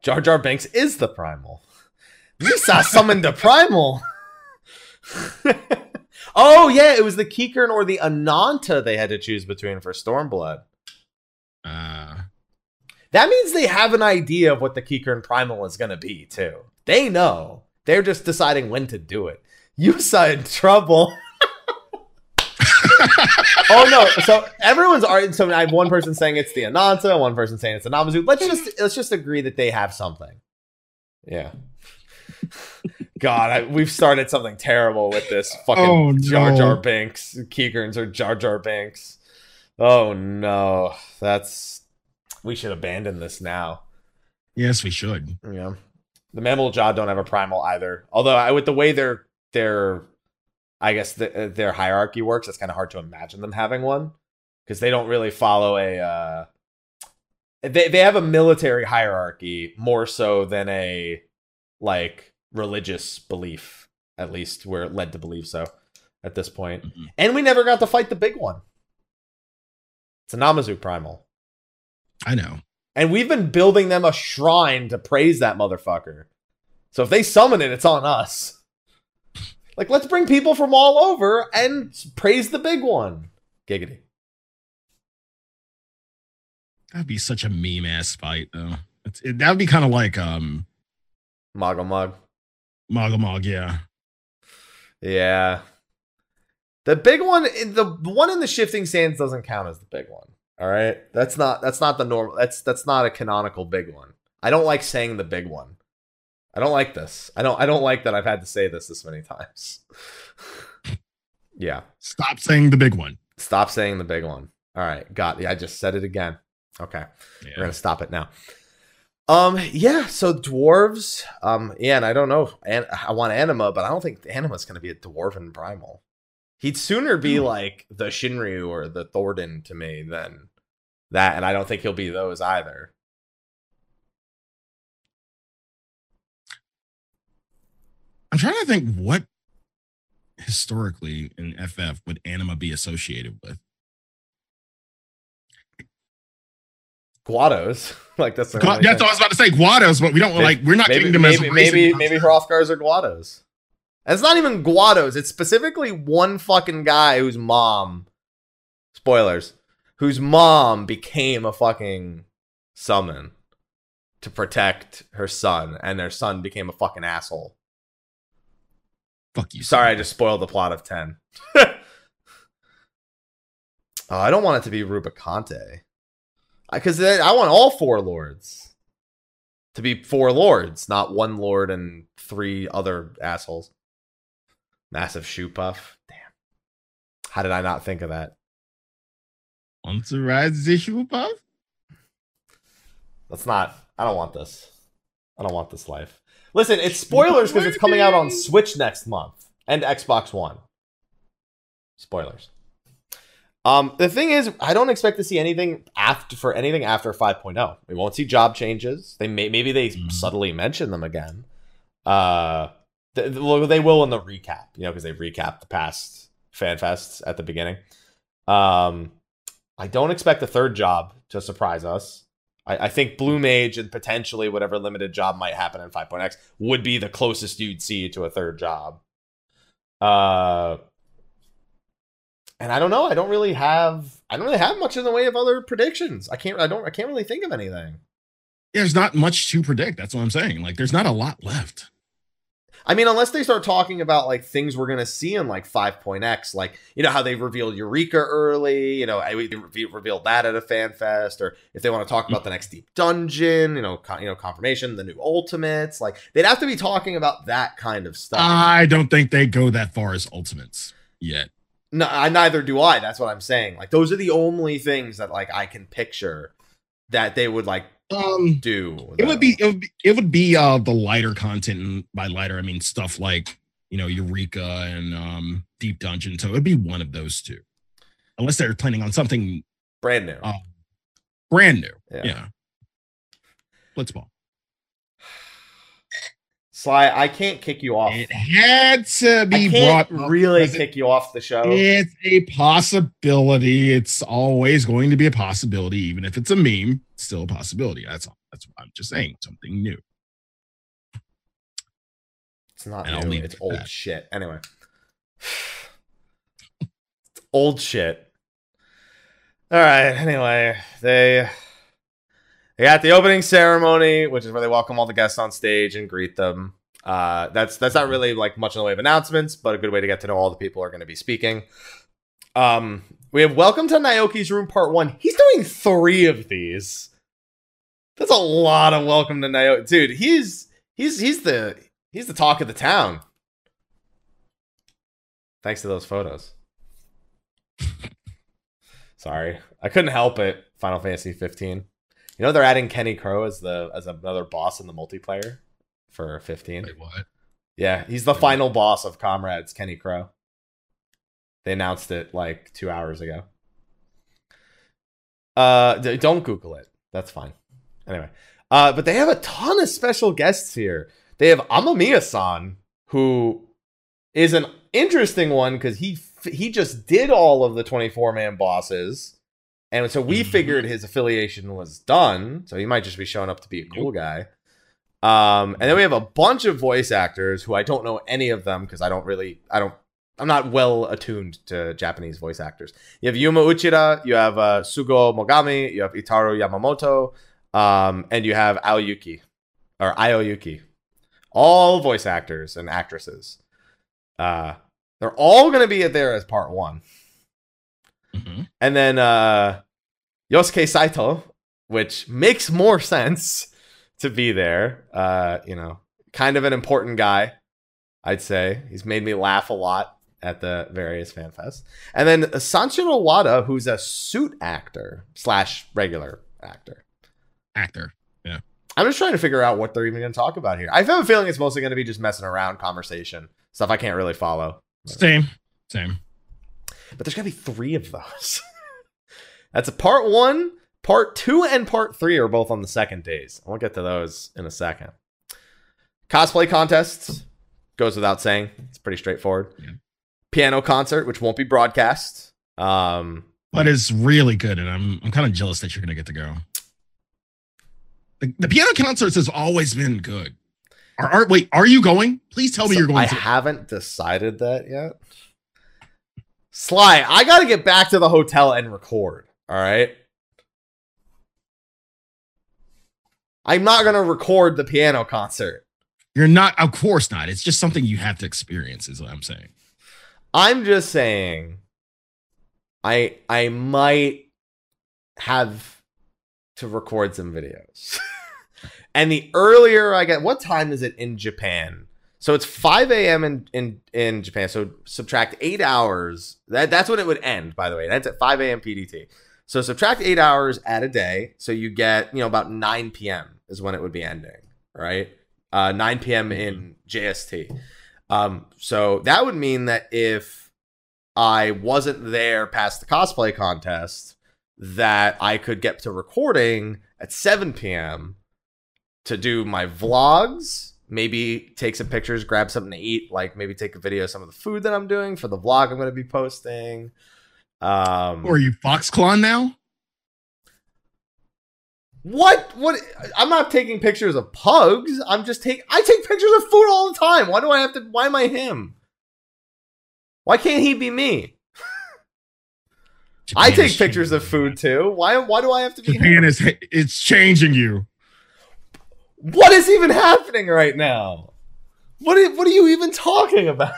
Jar Jar Banks is the primal. Lisa summoned the primal. oh yeah, it was the Qiqirn or the Ananta they had to choose between for Stormblood. Uh, That means they have an idea of what the Qiqirn Primal is going to be, too. They know. They're just deciding when to do it. Yusa in trouble. oh no! So everyone's arguing. So I have one person saying it's the Ananta, one person saying it's the Namazu. Let's just let's just agree that they have something. Yeah. God, I, we've started something terrible with this fucking Oh, no. Jar Jar Banks. Qiqirns or Jar Jar Banks. Oh no, that's we should abandon this now. yes, we should. Yeah, the Mamool Ja don't have a primal either. Although I, with the way their their, I guess the, their hierarchy works, it's kind of hard to imagine them having one because they don't really follow a. Uh, they they have a military hierarchy more so than a like religious belief. At least we're led to believe so at this point. Mhm. And we never got to fight the big one. It's a Namazu primal. I know. And we've been building them a shrine to praise that motherfucker. So if they summon it, it's on us. Like, let's bring people from all over and praise the big one. Giggity. That'd be such a meme ass fight, though. It's, it, that'd be kind of like um Moggle Mog. Moggle Mog, yeah. Yeah. The big one, the one in the shifting sands doesn't count as the big one. All right, that's not that's not the normal. That's that's not a canonical big one. I don't like saying the big one. I don't like this. I don't I don't like that I've had to say this this many times. yeah. Stop saying the big one. Stop saying the big one. All right, got yeah, I just said it again. Okay. We're gonna stop it now. Um, yeah, so dwarves, um, yeah, and I don't know. And I want anima, but I don't think anima's gonna be a dwarven primal. He'd sooner be No. like the Shinryu or the Thordan to me than that, and I don't think he'll be those either. I'm trying to think what historically in FF would anima be associated with. Guados, like that's the Gu- That's what I was about to say. Guados, but we don't Maybe- like. We're not maybe getting them as maybe a race maybe maybe. Hrothgars are Guados. And it's not even Guados. It's specifically one fucking guy whose mom, spoilers, whose mom became a fucking summon to protect her son, and their son became a fucking asshole. Fuck you. Sorry, I just spoiled the plot of ten. oh, I don't want it to be Rubicante, because I want all four lords to be four lords, not one lord and three other assholes. Massive shoe puff. Damn. How did I not think of that? Once a rise issue above. That's not. I don't want this. I don't want this life. Listen, it's spoilers because it's coming out on Switch next month and Xbox One. Spoilers. Um, the thing is, I don't expect to see anything after for anything after 5.0. We won't see job changes. They may maybe they Mhm. subtly mention them again. Uh, th- th- well, they will in the recap, you know, because they recap the past fan fests at the beginning. Um, I don't expect a third job to surprise us. I, I think Blue Mage and potentially whatever limited job might happen in 5.x would be the closest you'd see to a third job. Uh, and I don't know. I don't really have. I don't really have much in the way of other predictions. I can't. I don't. I can't really think of anything. There's not much to predict. That's what I'm saying. Like, there's not a lot left. I mean, unless they start talking about like things we're gonna see in like 5.x, like you know how they revealed Eureka early, you know, I- we revealed that at a fan fest, or if they want to talk about the next deep dungeon, you know, con- you know, confirmation, the new ultimates, like they'd have to be talking about that kind of stuff. I don't think they go that far as ultimates yet. no, I, neither do I. That's what I'm saying. Like those are the only things that like I can picture that they would like Um, do. it would be it would be, it would be uh the lighter content, and by lighter I mean stuff like you know Eureka and um Deep Dungeon. So it'd be one of those two, unless they're planning on something brand new. uh, brand new. Yeah. Yeah. Blitzball. Sly, I can't kick you off. It had to be brought really because it- kick you off the show. It's a possibility. It's always going to be a possibility, even if it's a meme. It's still a possibility. That's all. That's what I'm just saying. Something new. It's not And new. It's it old that. shit. Anyway. it's old shit. All right. Anyway, they they got the opening ceremony, which is where they welcome all the guests on stage and greet them. Uh, that's that's not really like much in the way of announcements, but a good way to get to know all the people who are going to be speaking. Um, we have Welcome to Naoki's Room Part One. He's doing three of these. That's a lot of Welcome to Naoki, dude. He's he's he's the he's the talk of the town. Thanks to those photos. Sorry, I couldn't help it. Final Fantasy 15. You know they're adding Kenny Crow as the as another boss in the multiplayer for 15. Wait, what? Yeah, he's the final boss of Comrades, Kenny Crow. They announced it like two hours ago. Uh, d- don't Google it. That's fine. Anyway, uh, but they have a ton of special guests here. They have Amamiya-san, who is an interesting one because he f- he just did all of the 24 man bosses, and so we Mhm. figured his affiliation was done. So he might just be showing up to be a cool guy. Um, and then we have a bunch of voice actors who I don't know any of them because I don't really, I don't, I'm not well attuned to Japanese voice actors. You have Yuma Uchida, you have uh, Sugo Mogami, you have Itaru Yamamoto, um, and you have Aoyuki or Aoyuki. All voice actors and actresses. Uh, they're all going to be there as part one. Mhm. And then uh Yosuke Saito, which makes more sense to be there. Uh, you know, kind of an important guy, I'd say. He's made me laugh a lot at the various fan fests. And then Sanchiro Wada, who's a suit actor slash regular actor. Actor. Yeah. I'm just trying to figure out what they're even going to talk about here. I have a feeling it's mostly going to be just messing around, conversation, stuff I can't really follow. Same. Same. But there's gonna be three of those. That's a part one, part two, and part three are both on the second days. I'll get to those in a second. Cosplay contests goes without saying. It's pretty straightforward. Yeah. Piano concert, which won't be broadcast. Um, But it's really good, and I'm I'm kind of jealous that you're gonna get to go. The, the piano concerts has always been good. Are, are wait, are you going? Please tell me so you're going I to. haven't decided that yet. Sly, I got to get back to the hotel and record. All right. I'm not gonna record the piano concert. You're not, of course not. It's just something you have to experience, is what I'm saying. I'm just saying I I might have to record some videos. and the earlier I get what time is it in Japan? So it's 5 a.m. in, in in Japan. So subtract eight hours. That that's when it would end, by the way. That's at 5 a.m. PDT. So subtract eight hours at a day. So you get, you know, about 9 p.m. is when it would be ending, right? Uh, 9 p.m. in JST. Um, so that would mean that if I wasn't there past the cosplay contest, that I could get to recording at 7 p.m. to do my vlogs, maybe take some pictures, grab something to eat, like maybe take a video of some of the food that I'm doing for the vlog I'm going to be posting. Um, Or are you Foxclaw now? What? What? I'm not taking pictures of pugs. I'm just taking. I take pictures of food all the time. Why do I have to? Why am I him? Why can't he be me? I take pictures of food too. Why? Why do I have to be Japan him? is it's changing you. What is even happening right now? What are, what are you even talking about?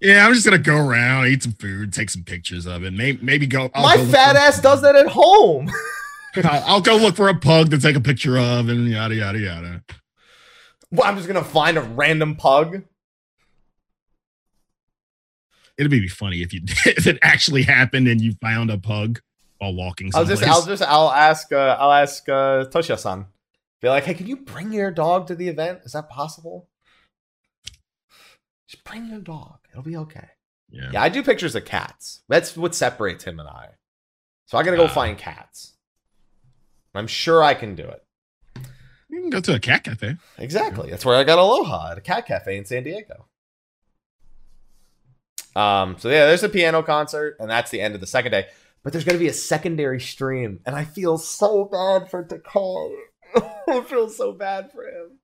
Yeah, I'm just gonna go around, eat some food, take some pictures of it. Maybe, maybe go. I'll My go fat ass does that at home. I'll go look for a pug to take a picture of, and yada yada yada. Well, I'm just gonna find a random pug. It'd be funny if you if it actually happened and you found a pug while walking. I'll just, I'll just, I'll ask, uh, I'll ask uh, Tosha-san. Be like, hey, can you bring your dog to the event? Is that possible? Just bring your dog. It'll be okay. yeah. Yeah, I do pictures of cats. That's what separates him and I. So I gotta go Ah. find cats. I'm sure I can do it. You can go to a cat cafe. Exactly. That's where I got Aloha at a cat cafe in San Diego. Um, so yeah, there's a piano concert, and that's the end of the second day. But there's gonna be a secondary stream, and I feel so bad for Takai. I feel so bad for him.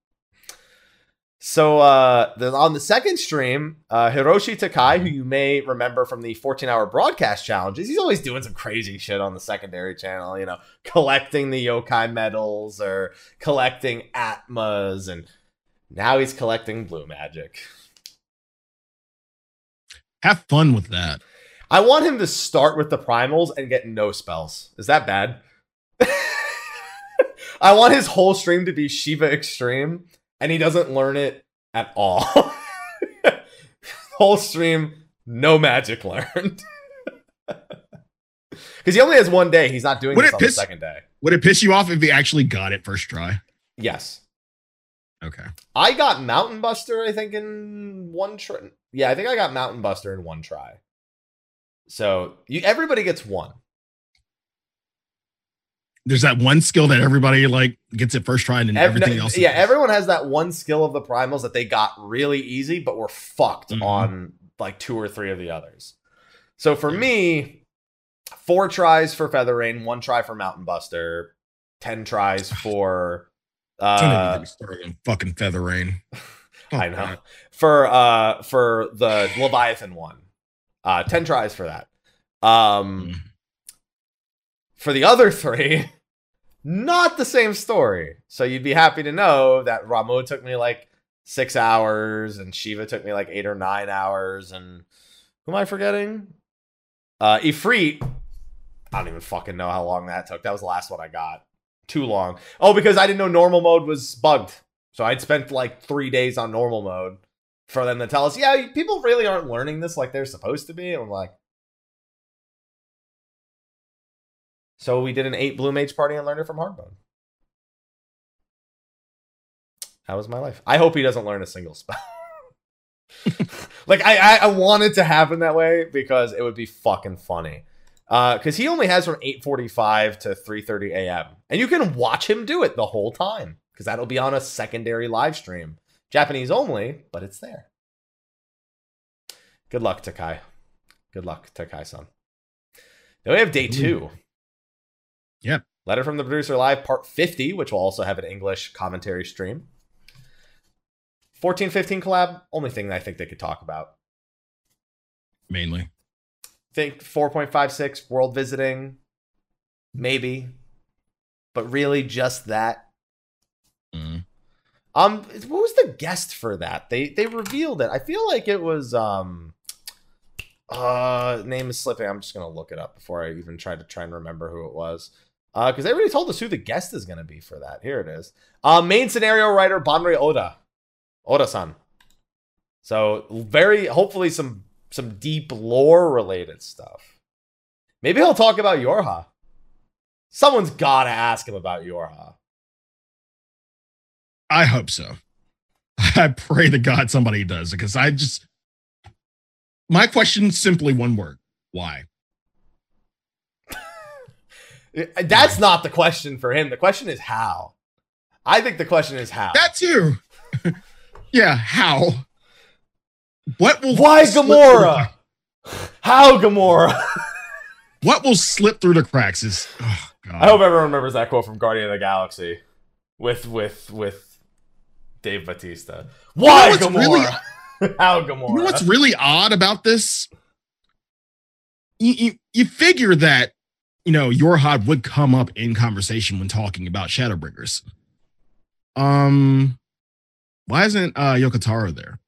So uh the, on the second stream, uh Hiroshi Takai, who you may remember from the 14-hour broadcast challenges, he's always doing some crazy shit on the secondary channel, you know, collecting the yokai medals or collecting Atmas, and now he's collecting blue magic. Have fun with that. I want him to start with the primals and get no spells. Is that bad? I want his whole stream to be Shiva Extreme, and he doesn't learn it at all. whole stream, no magic learned. Because he only has one day. He's not doing Would this it on the second day. Would it piss you off if he actually got it first try? Yes. Okay. I got Mountain Buster, I think, in one try. Yeah, I think I got Mountain Buster in one try. So you, everybody gets one. There's that one skill that everybody like gets it first try, and then Ev- everything else. yeah, everyone has that one skill of the primals that they got really easy, but were fucked Mhm. on like two or three of the others. So for me, four tries for Feather Rain, one try for Mountain Buster, ten tries for uh get me started on fucking feather rain. I know. For uh for the Leviathan one. Uh 10 tries for that. Um Mm. for the other three, not the same story. So you'd be happy to know that Ramuh took me like six hours and Shiva took me like eight or nine hours. And who am I forgetting? Uh Ifrit. I don't even fucking know how long that took. That was the last one I got. Too long. Oh, because I didn't know normal mode was bugged. So I'd spent like three days on normal mode for them to tell us, yeah, people really aren't learning this like they're supposed to be. And I'm like, so we did an eight blue mage party and learned it from hard mode. That was my life. I hope he doesn't learn a single spell. like I, I, I want it to happen that way because it would be fucking funny. Uh, because he only has from 8:45 to 3:30 a.m. and you can watch him do it the whole time because that'll be on a secondary live stream, Japanese only, but it's there. Good luck, Takai. Good luck, Takai-san. Then we have day two. Yep. Letter from the producer live, part 50, which will also have an English commentary stream. 1415 collab, only thing I think they could talk about. Mainly. Think 4.56 world visiting, maybe, but really just that. Mm. Um, what was the guest for that? They they revealed it. I feel like it was um, uh, name is slipping. I'm just gonna look it up before I even try to try and remember who it was. Uh, because they already told us who the guest is gonna be for that. Here it is. Uh, main scenario writer Banri Oda, Oda-san. So very hopefully some some deep lore related stuff. Maybe he'll talk about Yorha. Someone's gotta ask him about Yorha. I hope so. I pray to God somebody does because I just my question simply one word. Why? Uh, that's not the question for him. The question is how. I think the question is how. That too. yeah, how? What will Why Gamora? How Gamora? what will slip through the cracks is oh God. I hope everyone remembers that quote from Guardian of the Galaxy with with with Dave Batista. Why what's Gamora? how Gamora? You know what's really odd about this? You, you, you figure that, you know, Yorhad would come up in conversation when talking about Shadowbringers. Um, Why isn't uh Yokotaro there?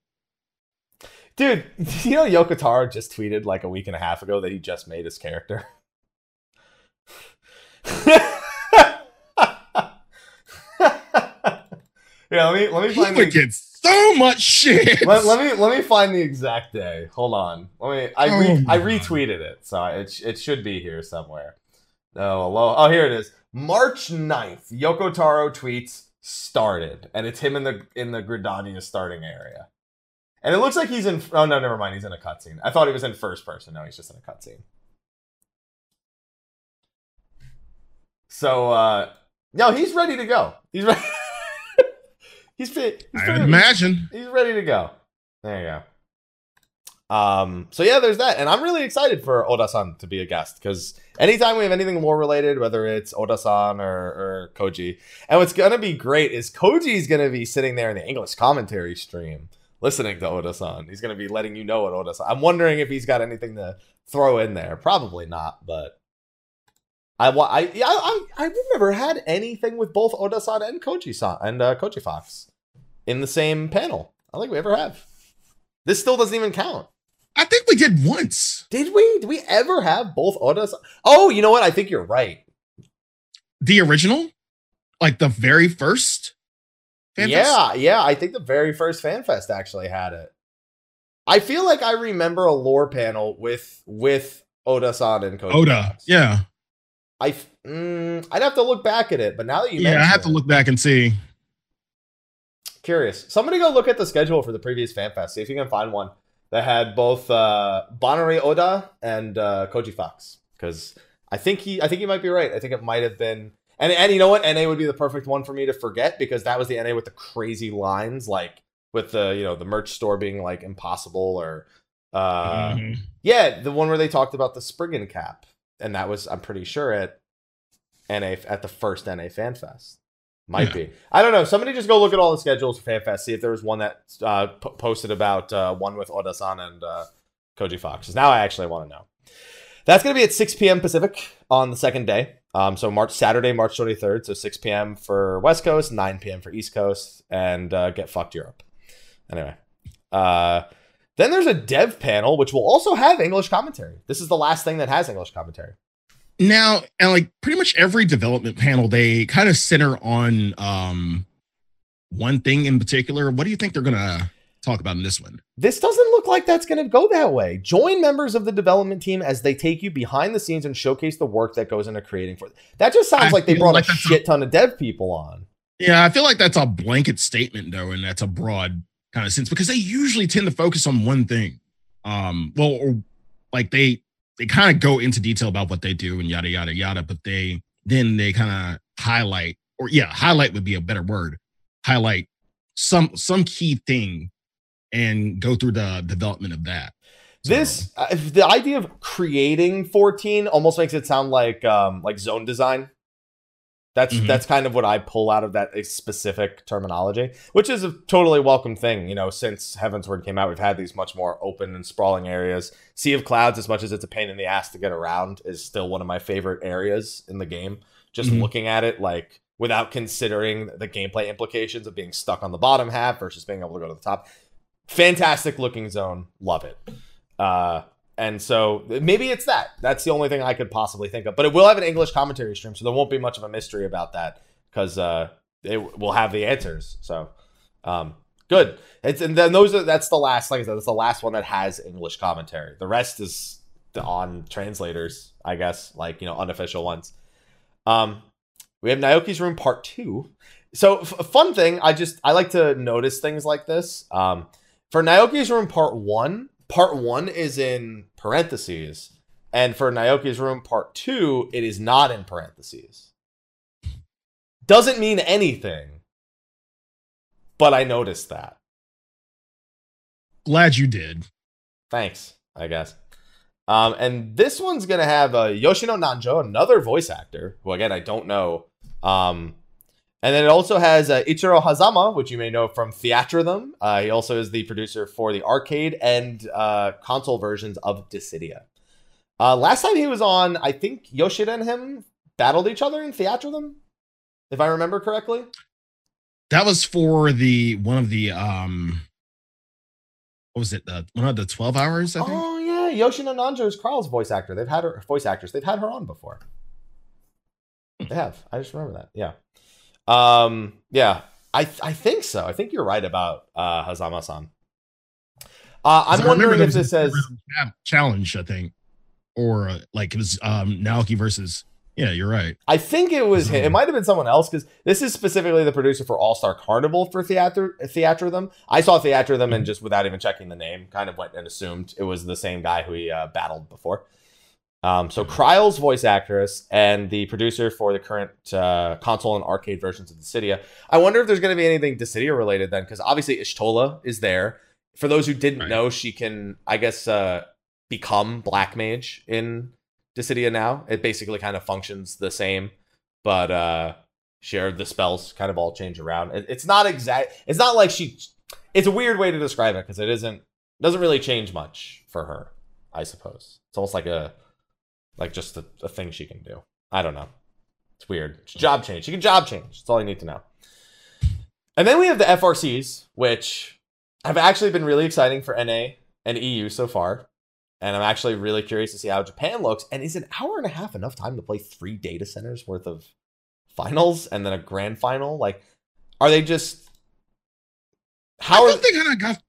Dude, you know Yokotaro just tweeted like a week and a half ago that he just made his character. yeah, let me let me He find would the, get so much shit. let, let me let me find the exact day. Hold on. Let me I re, Oh I retweeted it, so it it should be here somewhere. No, hello. Oh, here it is. March 9th, Yoko Taro tweets started, and it's him in the in the Gridania starting area. And it looks like he's in. Oh no, never mind. He's in a cutscene. I thought he was in first person. No, he's just in a cutscene. So, uh no, he's ready to go. He's ready. he's fit. He's, I imagine. he's ready to go. There you go. Um, so yeah, there's that, and I'm really excited for Oda-san to be a guest because anytime we have anything lore related, whether it's Oda-san or, or Koji, and what's gonna be great is Koji's gonna be sitting there in the English commentary stream listening to Oda-san. He's gonna be letting you know what Oda-san. I'm wondering if he's got anything to throw in there. Probably not, but I wa- I yeah I, I I've never had anything with both Oda-san and Koji-san and uh, Koji Fox in the same panel. I don't think we ever have. This still doesn't even count. I think we did once. Did we? Did we ever have both Odas? Oh, you know what? I think you're right. The original, like the very first. Fan Fest? yeah, yeah. I think the very first FanFest actually had it. I feel like I remember a lore panel with with Oda-san and Koji. Oda. Fox. Yeah. I f- mm, I'd have to look back at it, but now that you Yeah, I have to look back and see. Curious. Somebody go look at the schedule for the previous FanFest. See if you can find one that had both uh, Banri Oda and uh, Koji Fox. Because I think he, I think he might be right. I think it might have been. And and you know what? NA would be the perfect one for me to forget because that was the NA with the crazy lines, like with the you know the merch store being like impossible or uh Mhm. yeah, the one where they talked about the Spriggan cap, and that was I'm pretty sure at NA at the first NA Fan Fest. Might Yeah. be. I don't know. Somebody just go look at all the schedules for Fan Fest. See if there was one that uh, p- posted about uh, one with Oda-san and uh, Koji Fox. now I actually want to know. That's going to be at 6 p.m. Pacific on the second day. Um, so March Saturday, March 23rd. So 6 p.m. for West Coast, 9 p.m. for East Coast, and uh, get fucked Europe. Anyway, uh, then there's a dev panel which will also have English commentary. This is the last thing that has English commentary. Now, and like pretty much every development panel, they kind of center on um one thing in particular. What do you think they're gonna talk about in this one? This doesn't look like that's going to go that way. Join members of the development team as they take you behind the scenes and showcase the work that goes into creating for. them. That just sounds I like they brought like a a- shit ton of dev people on. Yeah, I feel like that's a blanket statement though, and that's a broad kind of sense because they usually tend to focus on one thing. Um, well, or like they they kind of go into detail about what they do and yada yada yada, but they then they kind of highlight, or yeah, highlight would be a better word. Highlight some some key thing and go through the development of that. So- This uh, the idea of creating 14 almost makes it sound like um like zone design. That's Mhm. that's kind of what I pull out of that specific terminology, which is a totally welcome thing. You know, since Heavensward came out, we've had these much more open and sprawling areas. Sea of Clouds, as much as it's a pain in the ass to get around, is still one of my favorite areas in the game. Just Mhm. looking at it, like without considering the gameplay implications of being stuck on the bottom half versus being able to go to the top. Fantastic looking zone, love it. Uh, and so maybe it's that. That's the only thing I could possibly think of. But it will have an English commentary stream, so there won't be much of a mystery about that because uh, it will have the answers. So um, good. It's and then those are that's the last. Like I said, that's the last one that has English commentary. The rest is on translators, I guess, like you know unofficial ones. Um, we have Naoki's Room Part Two. So f- fun thing, I just I like to notice things like this. Um, for Naoki's Room Part One, Part One is in parentheses, and for Naoki's Room Part Two, it is not in parentheses. Doesn't mean anything, but I noticed that. glad you did. Thanks, I guess. Um, and this one's gonna have uh, Yoshino Nanjo, another voice actor, who again I don't know. Um, and then it also has uh, Ichiro Hazama, which you may know from Theatrhythm. Uh, he also is the producer for the arcade and uh, console versions of Dissidia. Uh, last time he was on, I think Yoshida and him battled each other in Theatrhythm, if I remember correctly. That was for the one of the um what was it? The one of the 12 hours, I think. Oh yeah, Yoshino Nanjo is Carl's voice actor. They've had her voice actors. They've had her on before. They have. I just remember that. Yeah. Um. Yeah. I I think so. I think you're right about uh, Hazama-san. Uh, I'm So I remember wondering if this says. challenge, I think. Or uh, like it was um Naoki versus yeah, you're right. I think it was him. It might have been someone else because this is specifically the producer for All Star Carnival for Theater Theatrhythm. I saw Theatrhythm and just without even checking the name, kind of went and assumed it was the same guy who he uh, battled before. Um, so Krile's voice actress and the producer for the current uh, console and arcade versions of Dissidia. I wonder if there's going to be anything Dissidia related then, because obviously Y'shtola is there. For those who didn't Right. know, she can, I guess, uh, become Black Mage in Dissidia now. It basically kind of functions the same, but uh share the spells kind of all change around. It- it's not exact. It's not like she. It's a weird way to describe it because it isn't doesn't really change much for her. I suppose it's almost like a like just a, a thing she can do. I don't know. It's weird. It's job change. She can job change. That's all you need to know. And then we have the FRCs, which have actually been really exciting for NA and EU so far. And I'm actually really curious to see how Japan looks. And is an hour and a half enough time to play three data centers worth of finals and then a grand final? Like, are they just how I are they kind of got.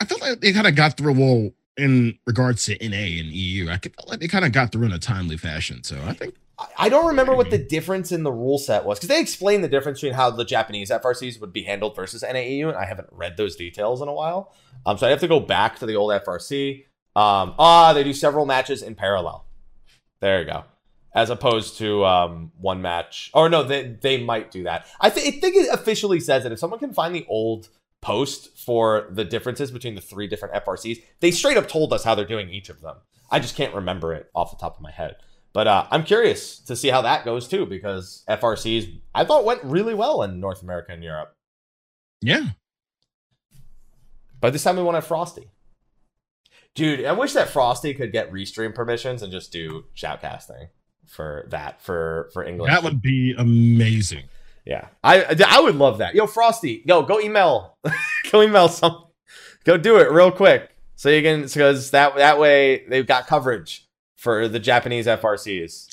I felt like they kind of got through. Well, in regards to NA and EU, I felt like they kind of got through in a timely fashion. So I think I- I don't remember what the difference in the rule set was because they explained the difference between how the Japanese FRCs would be handled versus NAEU, and I haven't read those details in a while. Um, so I have to go back to the old FRC. Um, ah, they do several matches in parallel. There you go. As opposed to um, one match, or no, they they might do that. I, th- I think it officially says that if someone can find the old post for the differences between the three different FRCs, they straight up told us how they're doing each of them. I just can't remember it off the top of my head. But uh, I'm curious to see how that goes too, because FRCs I thought went really well in North America and Europe. yeah, But this time we want to Frosty. Dude, I wish that Frosty could get restream permissions and just do shoutcasting for that for for English. that would be amazing. Yeah, I I would love that. Yo, Frosty, yo, go email, go email some, go do it real quick so you can because that that way they've got coverage for the Japanese FRCs.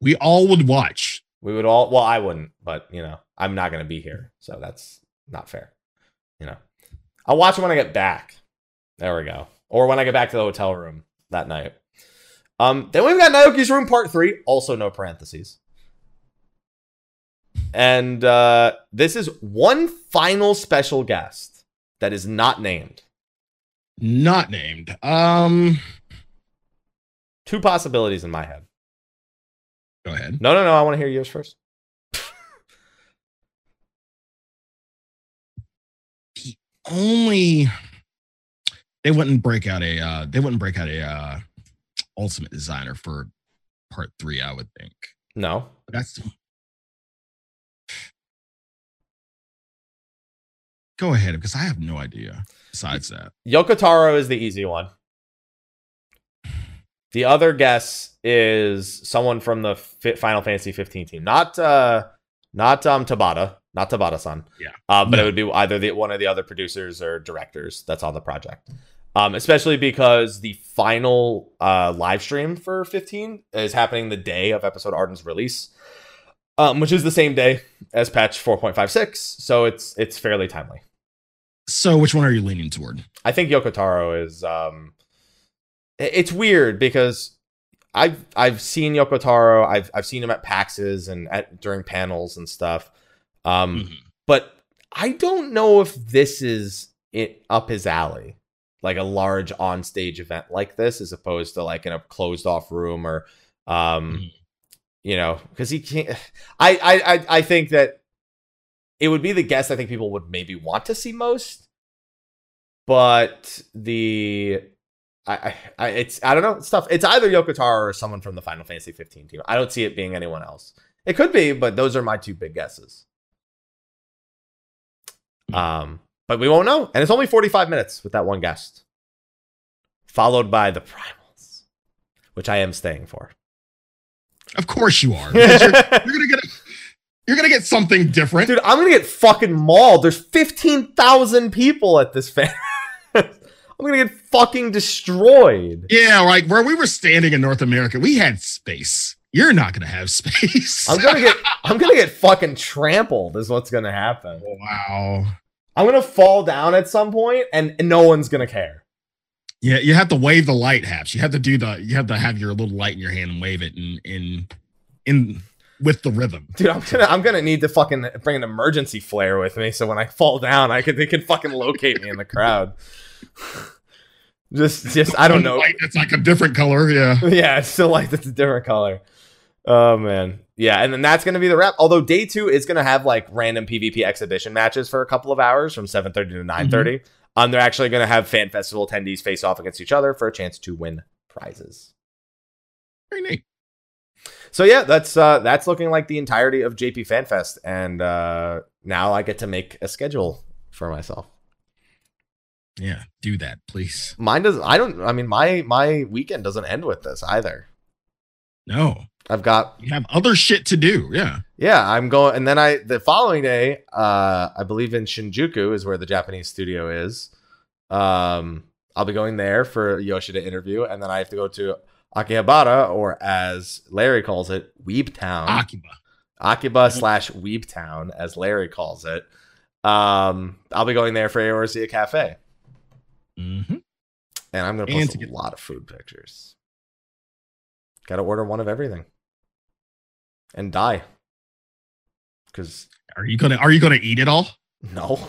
We all would watch. We would all well, I wouldn't, but you know, I'm not gonna be here, so that's not fair. You know, I'll watch it when I get back. There we go, or when I get back to the hotel room that night. Um, then we've got Naoki's room part three, also no parentheses. And uh, this is one final special guest that is not named. Not named. Um, Two possibilities in my head. go ahead. No, no, no. I want to hear yours first. the Only they wouldn't break out a. uh They wouldn't break out a uh ultimate designer for part three. I would think. No. That's. Go ahead, because I have no idea. Besides that, Yokotaro is the easy one. The other guess is someone from the Final Fantasy 15 team, not uh, not um Tabata, not Tabata-san. Yeah. uh, but it would be either the one of the other producers or directors that's on the project. Um, especially because the final uh live stream for 15 is happening the day of episode Ardyn's release, um, which is the same day as patch 4.56, so it's it's fairly timely. So which one are you leaning toward? I think Yokotaro is um it's weird because I've I've seen Yokotaro, I've I've seen him at PAXs and at during panels and stuff. Um Mhm. but I don't know if this is it up his alley. Like a large on-stage event like this as opposed to like in a closed off room or um Mhm. you know, cuz he can't I, I I I think that it would be the guest I think people would maybe want to see most but the I, I, I it's I don't know. stuff. It's either Yokotaro or someone from the Final Fantasy 15 team. I don't see it being anyone else. It could be, but those are my two big guesses. Um, but we won't know, and it's only 45 minutes with that one guest, followed by the primals, which I am staying for. Of course you are. You're, you're gonna get. A, You're gonna get something different. Dude, I'm gonna get fucking mauled. There's 15,000 people at this fair. I'm gonna get fucking destroyed. Yeah, like where we were standing in North America, we had space. You're not gonna have space. I'm gonna get I'm gonna get fucking trampled is what's gonna happen. Oh, wow. I'm gonna fall down at some point and, and no one's gonna care. Yeah, you have to wave the light haps. You have to do the you have to have your little light in your hand and wave it in in in with the rhythm. Dude, I'm gonna I'm gonna need to fucking bring an emergency flare with me so when I fall down I could they could fucking locate me in the crowd. just just I don't know. Light that's like a different color. Yeah. yeah, it's still like that's a different color. Oh man. Yeah, and then that's gonna be the wrap. Although day two is gonna have like random PvP exhibition matches for a couple of hours from 7:30 to 9:30. Um, they're actually gonna have fan festival attendees face off against each other for a chance to win prizes. Very neat. So yeah, that's uh that's looking like the entirety of JP FanFest, and uh now I get to make a schedule for myself. Yeah, do that, please. Mine does. I don't. I mean, my my weekend doesn't end with this either. No. I've got You have other shit to do. Yeah. Yeah, I'm going, and then I the following day, uh, I believe in Shinjuku is where the Japanese studio is. Um, I'll be going there for Yoshida interview, and then I have to go to Akihabara, or as Larry calls it, Weeb Town. Akiba. Akiba slash Weeb Town, as Larry calls it. Um, I'll be going there for Eorzea Cafe, hmm and I'm gonna post a get- lot of food pictures. Got to order one of everything, and die. Because Are you gonna Are you gonna eat it all? No.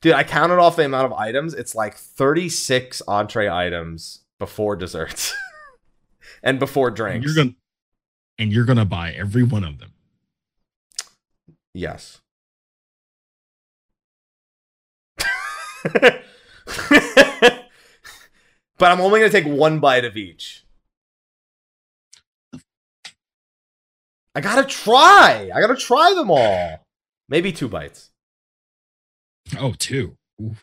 Dude, I counted off the amount of items. It's like 36 entree items before desserts and before And drinks. you're gonna and you're gonna buy every one of them. Yes. but I'm only going to take one bite of each. I got to try. I got to try them all. Maybe two bites. Oh, two. Oof.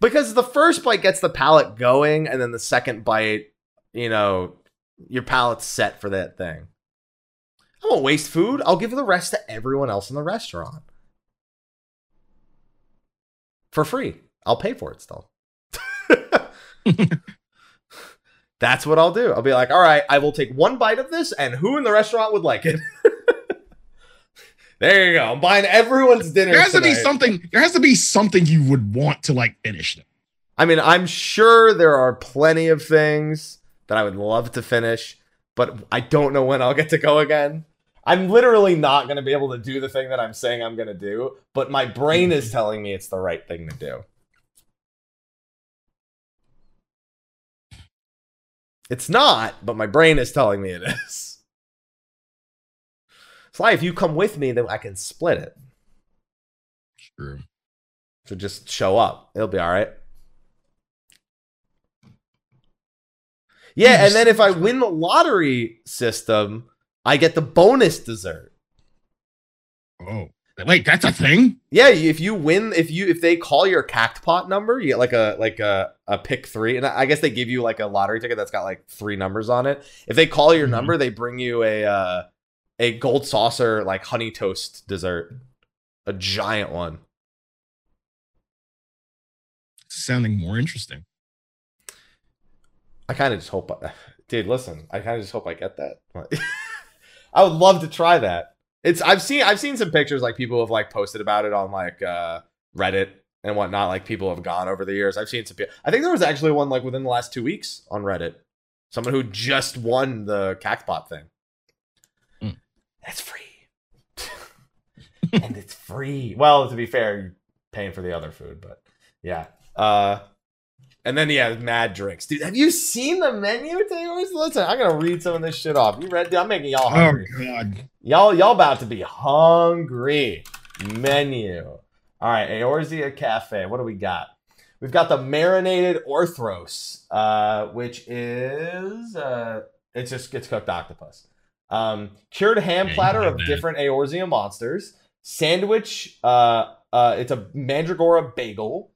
because the first bite gets the palate going and then the second bite you know your palate's set for that thing. I won't waste food. I'll give the rest to everyone else in the restaurant. For free. I'll pay for it still. That's what i'll do. I'll be like all right i will take one bite of this and who in the restaurant would like it? There you go. I'm buying everyone's dinner There has to be something. There has to be something you would want to like finish. Them. I mean, I'm sure there are plenty of things that I would love to finish, but I don't know when I'll get to go again. I'm literally not going to be able to do the thing that I'm saying I'm going to do, but my brain is telling me it's the right thing to do. It's not, but my brain is telling me it is. Sly, if you come with me, then I can split it. True. So just show up. It'll be all right. Yeah, and then if I win the lottery system, I get the bonus dessert. Oh, wait, that's a thing. Yeah, if you win, if you if they call your cactpot number, you get like a like a a pick three, and I guess they give you like a lottery ticket that's got like three numbers on it. If they call your Mhm. number, they bring you a uh, a gold saucer like honey toast dessert, a giant one. Sounding more interesting. I kind of just hope, I, dude. Listen, I kind of just hope I get that. I would love to try that. It's I've seen I've seen some pictures like people have like posted about it on like uh Reddit and whatnot. Like people have gone over the years. I've seen some. I think there was actually one like within the last two weeks on Reddit. Someone who just won the Cactpot thing. Mm. That's free, and it's free. Well, to be fair, you're paying for the other food, but yeah. Uh, and then he yeah, mad drinks, dude. Have you seen the menu, Taylor? Listen, I'm gonna read some of this shit off. You read? I'm making y'all hungry. Oh hungry. God. Y'all, y'all about to be hungry. Menu. All right, Eorzea Cafe. What do we got? We've got the marinated orthros, uh, which is uh, it's just it's cooked octopus. Um, cured ham Yeah, platter of that. different Eorzea monsters. Sandwich. Uh, uh, it's a mandragora bagel.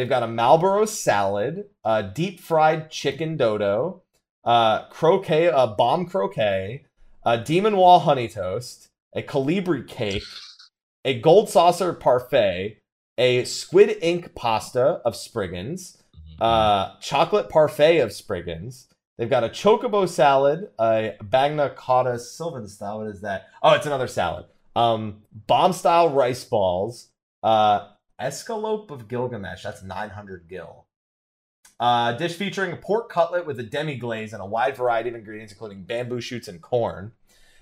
They've got a Malboro salad, a deep fried chicken dodo, uh, croquet, a bomb croquet, a demon wall honey toast, a calibri cake, a gold saucer parfait, a squid ink pasta of Spriggans, uh, chocolate parfait of Spriggans. They've got a chocobo salad, a bagna cotta sylvan style. What is that? Oh, it's another salad. Um, bomb style rice balls, uh, escalope of Gilgamesh. That's 900 gil. Uh, dish featuring a pork cutlet with a demi glaze and a wide variety of ingredients, including bamboo shoots and corn.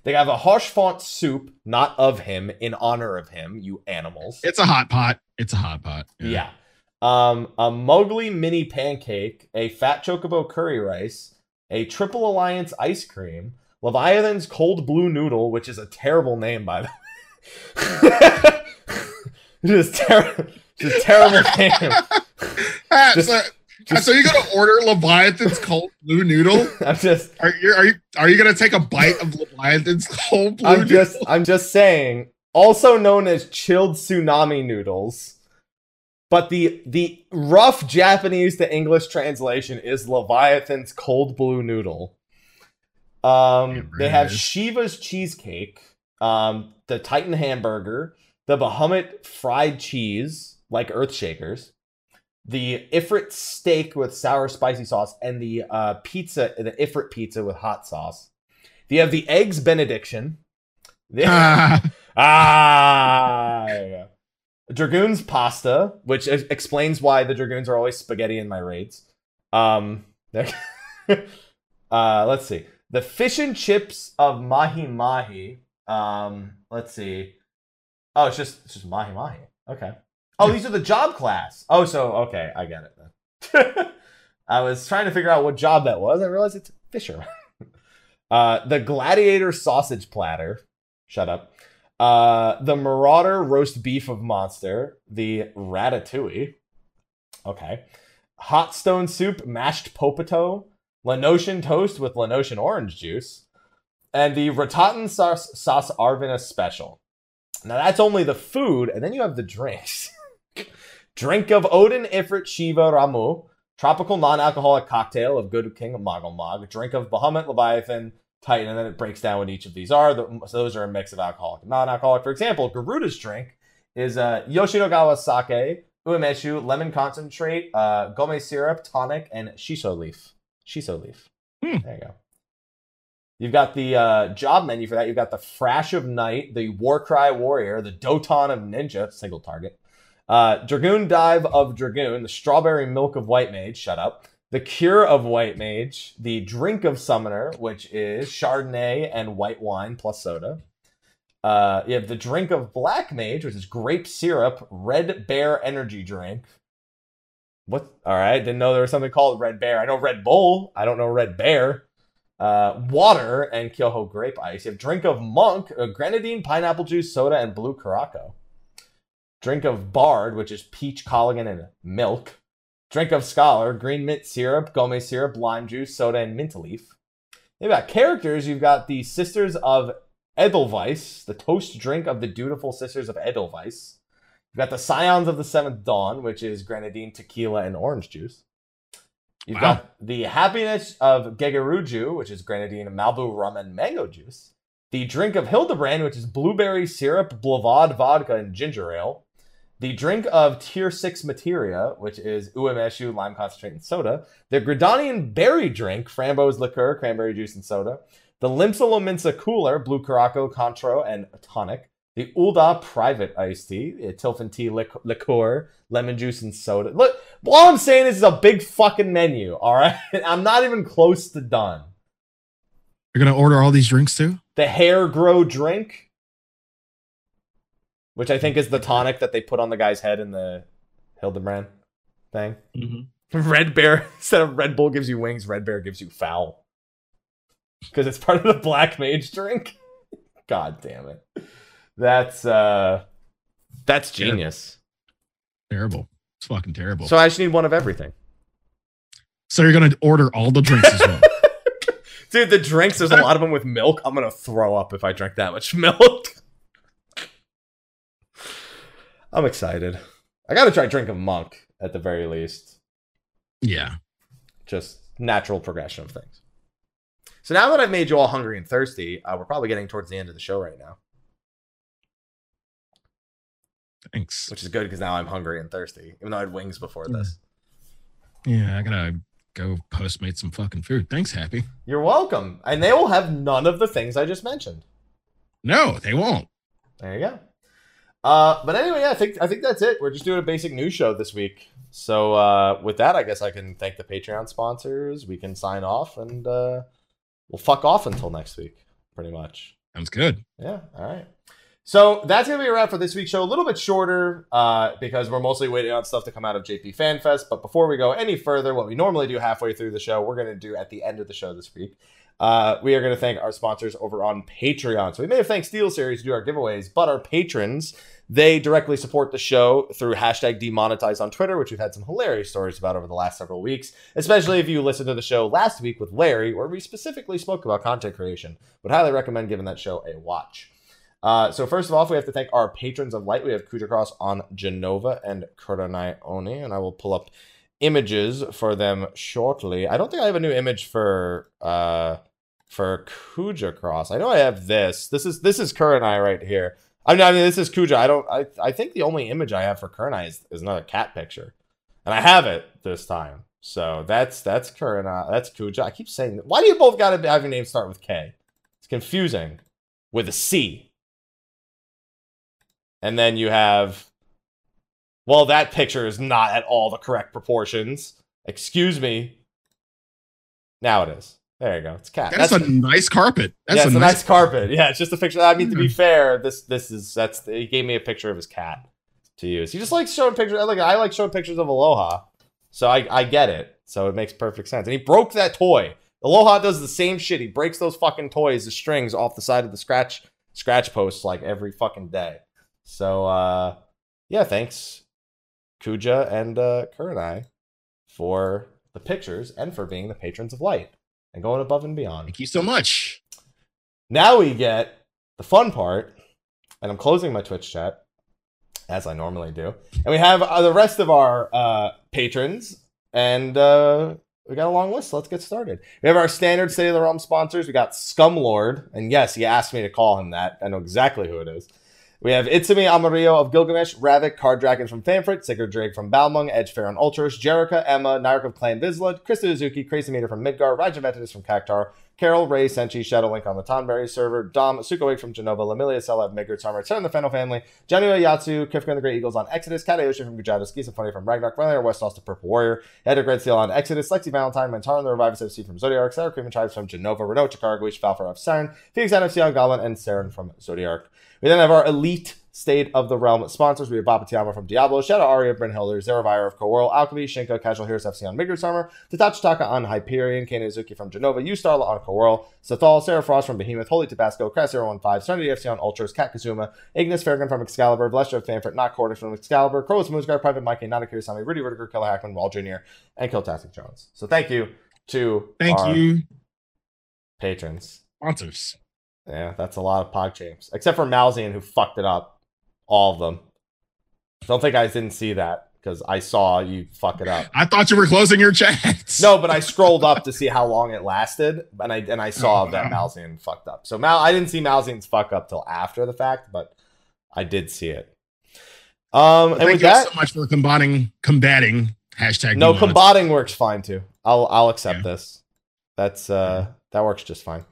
They have a Haurchefant soup, not of him, in honor of him, you animals. It's a hot pot. It's a hot pot. Yeah. Um, a Moogle mini pancake, a fat chocobo curry rice, a triple alliance ice cream, Leviathan's cold blue noodle, which is a terrible name by the way. Is terrible. A terrible name. Ah, Just- so, just- so you're gonna order Leviathan's cold blue noodle? I'm just Are you are you are you gonna take a bite of Leviathan's cold blue I'm noodle? just I'm just saying, also known as chilled tsunami noodles. But the the rough Japanese to English translation is Leviathan's cold blue noodle. Um, Damn they have is. Shiva's cheesecake, um, the Titan hamburger, the Bahamut fried cheese, like Earthshakers, the Ifrit steak with sour spicy sauce, and the uh, pizza, the Ifrit pizza with hot sauce. You have the eggs benediction. The- Ah, ah. Dragoon's pasta, which ex- explains why the Dragoons are always spaghetti in my raids. Um, uh, let's see. The fish and chips of Mahi Mahi. Um, let's see. Oh, it's just it's just Mahi Mahi. Okay. Oh, these are the job class. Oh, so okay, I get it then. I was trying to figure out what job that was. I realized it's Fisher. uh, the gladiator sausage platter. Shut up. Uh, the Marauder roast beef of Monster, the Ratatouille. Okay. Hot stone soup, mashed potato, Lenosian toast with Lenosian orange juice, and the Ratatan sauce, sauce Arvina special. Now that's only the food, and then you have the drinks. Drink of Odin, Ifrit, Shiva, Ramuh. Tropical non-alcoholic cocktail of Good King of Moggle Mog. Drink of Bahamut, Leviathan, Titan, and then it breaks down what each of these are. The- So those are a mix of alcoholic and non-alcoholic. For example, Garuda's drink is uh, Yoshinogawa sake, umeshu, lemon concentrate, uh, gome syrup, tonic, and shiso leaf. Shiso leaf. Hmm. There you go. You've got the uh, job menu for that. You've got the Frash of Night, the Warcry Warrior, the Doton of Ninja, single target, uh, Dragoon Dive of Dragoon, the Strawberry Milk of White Mage, shut up, the Cure of White Mage, the Drink of Summoner, which is Chardonnay and white wine plus soda. Uh, you have the Drink of Black Mage, which is grape syrup, Red Bear energy drink. What? All right, didn't know there was something called Red Bear. I know Red Bull. I don't know Red Bear. Uh, water and Kyoho grape ice. You have drink of monk, uh, grenadine, pineapple juice, soda, and blue caraco. Drink of bard, which is peach, collagen, and milk. Drink of scholar, green mint syrup, gome syrup, lime juice, soda, and mint leaf. You've got characters. You've got the Sisters of Edelweiss, the toast drink of the dutiful Sisters of Edelweiss. You've got the Scions of the Seventh Dawn, which is grenadine, tequila, and orange juice. You've Wow. got the Happiness of Gegeruju, which is grenadine, Malibu rum, and mango juice. The drink of Hildibrand, which is blueberry syrup, Blavad vodka, and ginger ale. The drink of Tier 6 materia, which is umeshu, lime concentrate, and soda. The Gridanian berry drink, framboise liqueur, cranberry juice, and soda. The Limsa Lominsa cooler, blue caraco, Cointreau, and tonic. The Ul'dah private iced tea, uh, Tilfin tea lic- liqueur, lemon juice, and soda. Look, all I'm saying is it's a big fucking menu, all right? I'm not even close to done. you're gonna order all these drinks too? The hair grow drink, which I think is the tonic that they put on the guy's head in the Hildibrand thing. Red Bear instead of Red Bull gives you wings, Red Bear gives you foul. Because it's part of the Black Mage drink. God damn it. That's uh that's genius. Terrible. It's fucking terrible. So I just need one of everything. So you're gonna order all the drinks as well. Dude, the drinks, there's a lot of them with milk. I'm gonna throw up if I drink that much milk. I'm excited. I gotta try drink of monk at the very least. yeah. just natural progression of things. So now that I've made you all hungry and thirsty, uh, we're probably getting towards the end of the show right now. Thanks. which is good because now I'm hungry and thirsty, even though I had wings before this. Yeah, I gotta go postmate some fucking food. Thanks, Happy. You're welcome. And they will have none of the things I just mentioned. No, they won't. There you go. Uh, but anyway, yeah, I think I think that's it. We're just doing a basic news show this week. So uh, with that, I guess I can thank the Patreon sponsors. We can sign off, and uh, we'll fuck off until next week, pretty much. Sounds good. Yeah. All right. So that's gonna be a wrap for this week's show. A little bit shorter uh, because we're mostly waiting on stuff to come out of JP FanFest. But before we go any further, what we normally do halfway through the show, we're gonna do at the end of the show this week. Uh, we are going to thank our sponsors over on Patreon. So we may have thanked Steel Series to do our giveaways, but our patrons, they directly support the show through hashtag demonetize on Twitter, which we've had some hilarious stories about over the last several weeks, especially if you listened to the show last week with Larry, where we specifically spoke about content creation. Would highly recommend giving that show a watch. Uh, so first of all, we have to thank our patrons of light. We have Kuja Cross on Jenova and Kuranai and I will pull up images for them shortly. I don't think I have a new image for uh for Kuja Cross. I know I have this. This is this is Kuranai right here. I mean, I mean, this is Kuja. I don't. I I think the only image I have for Kuranai is, is another cat picture, and I have it this time. So that's that's Kuranai. That's Kuja. I keep saying. Why do you both got to have your name start with K? It's confusing. With a C. And then you have. Well, that picture is not at all the correct proportions. Excuse me. Now it is. There you go. It's cat. That's, a nice carpet. That's yeah, a nice, nice carpet. Yeah, it's just a picture. I mean, to be hmm. fair, this this is that's he gave me a picture of his cat to use. He just likes showing pictures. Like I like showing pictures of Aloha, so I I get it. So it makes perfect sense. And he broke that toy. Aloha does the same shit. He breaks those fucking toys, the strings off the side of the scratch scratch posts like every fucking day. So uh yeah, thanks Kuja and uh Kuranai for the pictures and for being the patrons of light and going above and beyond. Thank you so much. Now we get the fun part, and I'm closing my Twitch chat as I normally do, and we have uh, the rest of our uh, patrons, and uh, we got a long list. So let's get started. We have our standard State of the Realm sponsors. We got Scumlord, and yes, he asked me to call him that. I know exactly who it is. We have Itsumi Amarillo of Gilgamesh, Ravik, Card Dragon from Famfrit, Sigurd Drake from Balmung, Edge Fair and Ultros, Jerica, Emma, Nyark of Clan Vizsla, Krista Uzuki, Crazy Meter from Midgar, Raja Ventus from Cactuar, Carol, Ray, Senchi, Shadowlink on the Tonberry server, Dom, Sukoik from Jenova, Lamilia, of Midgard, Summer, Turn the Fennel family, Janua Yatsu, Kifka and the Great Eagles on Exodus, Katayoshi from Gujata, Ski Funny from Ragnarok, Runner, West Austin Purple Warrior, Edric Red Seal on Exodus, Lexi Valentine, Mentaro and the Revivus FC from Zodiark, Sarah Cream and Tribes from Jenova, Renault Chikara, Guish, Falfar of Saren, Phoenix NFC on Goblin, and Saren from Zodiark. We then have our elite State of the Realm sponsors. We have Bapatiama from Diablo, Shadow Aria, Bryn Hilder, Zerovire of Coeurl, Alchemy, Shinko, Casual Heroes FC on Midgardsormr, Tatachitaka on Hyperion, Kanezuki from Jenova, Ustarla on Coeurl, Sathal, Sarah Frost from Behemoth, Holy Tabasco, Crass 015, Serenity FC on Ultros, Kat Kazuma, Ignis Farragon from Excalibur, Vlestra of Famfrit, Not Cortex from Excalibur, Crow's Moonsguard, Private Mike, Nana Kirisami, Rudy Rudiger, Keller Hackman, Wall Jr., and Kiltastic Jones. So thank you to Thank our you, patrons. sponsors. Yeah, that's a lot of pog champs. Except for Malzian, who fucked it up. All of them. Don't think I didn't see that because I saw you fuck it up. I thought you were closing your chats. No, but I scrolled up to see how long it lasted, and I and I saw Oh, that wow. Malzian fucked up. So Mal, I didn't see Malzian's fuck up till after the fact, but I did see it. Um, and Thank with you that, so much for combating combating hashtag. no, combating works fine too. I'll I'll accept Yeah. this. That's uh that works just fine.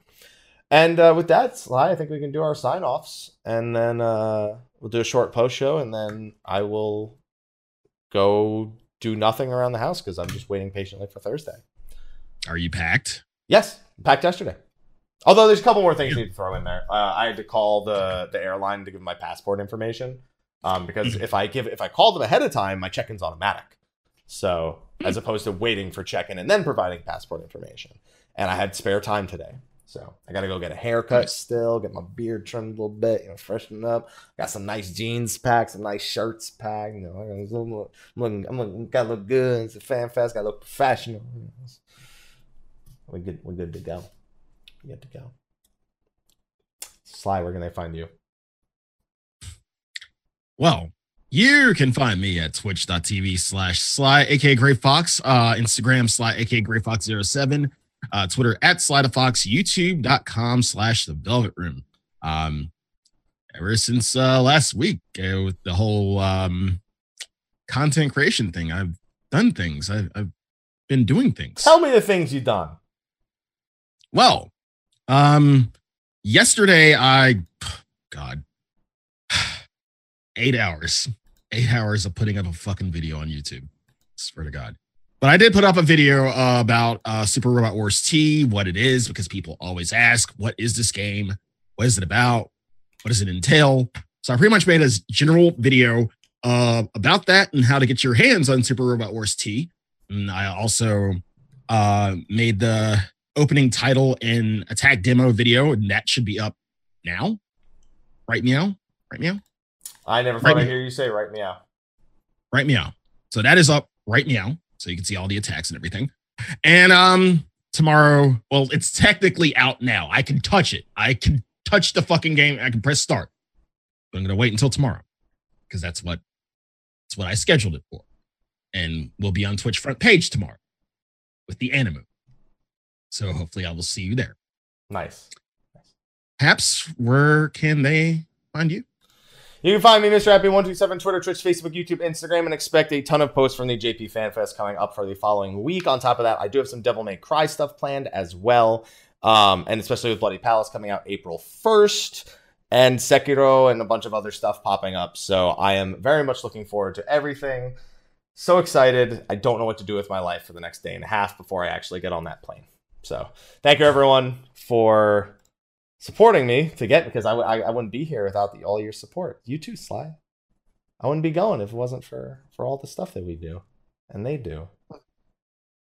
And uh, with that, Sly, I think we can do our sign offs, and then uh, we'll do a short post show, and then I will go do nothing around the house because I'm just waiting patiently for Thursday. Are you packed? Yes, packed yesterday. Although there's a couple more things I need to throw in there. Uh, I had to call the the airline to give my passport information um, because if I give if I call them ahead of time, my check-in's automatic. So as opposed to waiting for check-in and then providing passport information, and I had spare time today, so I got to go get a haircut still, get my beard trimmed a little bit, you know, freshen up. Got some nice jeans packed, some nice shirts packed. You know, I'm looking, I'm looking, I'm looking gotta look good. It's a fan fest. Gotta look professional. We're good. We're good to go. We're good to go. Sly, where can they find you? Well, you can find me at twitch.tv slash sly, aka Gray Fox, uh, Instagram sly, aka Gray Fox 07, uh, Twitter at Sly Fox, YouTube.com slash the Velvet Room. Um, ever since uh, last week uh, with the whole um, content creation thing. I've done things. I've, I've been doing things. Tell me the things you've done. Well, um, yesterday I, God, eight hours, eight hours of putting up a fucking video on YouTube. Swear to God. But I did put up a video uh, about uh, Super Robot Wars T, what it is, because people always ask, what is this game? What is it about? What does it entail? So I pretty much made a general video uh, about that and how to get your hands on Super Robot Wars T. And I also uh, made the opening title and attack demo video, and that should be up now. Right meow? Right meow? I never thought right I'd hear you say right meow. Right meow. So that is up right meow. So you can see all the attacks and everything. And um tomorrow, well, it's technically out now. I can touch it. I can touch the fucking game. I can press start. But I'm gonna wait until tomorrow because that's what that's what I scheduled it for. And we'll be on Twitch front page tomorrow with the anime. So hopefully I will see you there. Nice. Haps, where can they find you? You can find me, Mr. Happy127, Twitter, Twitch, Facebook, YouTube, Instagram, and expect a ton of posts from the JP Fan Fest coming up for the following week. On top of that, I do have some Devil May Cry stuff planned as well. Um, and especially with Bloody Palace coming out April 1st and Sekiro and a bunch of other stuff popping up. So I am very much looking forward to everything. So excited. I don't know what to do with my life for the next day and a half before I actually get on that plane. So thank you everyone for supporting me to get because I, I, I wouldn't be here without the, all your support. You too, Sly. I wouldn't be going if it wasn't for for all the stuff that we do and they do.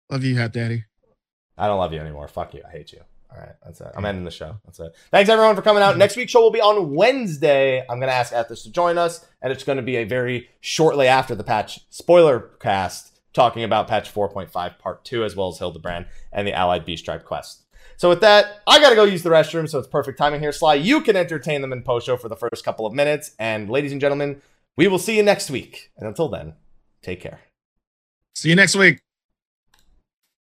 Love you, Hat Daddy. I don't love you anymore. Fuck you. I hate you. All right, that's it. I'm ending the show. That's it. Thanks everyone for coming out. Mm-hmm. Next week's show will be on Wednesday. I'm gonna ask Athos to join us, and it's gonna be a very shortly after the patch spoiler cast, talking about patch 4.5 part two, as well as Hildibrand and the Allied Beast Tribe quest. So with that, I gotta go use the restroom, so it's perfect timing here. Sly, you can entertain them in post show for the first couple of minutes, and ladies and gentlemen, we will see you next week. And until then, take care. See you next week.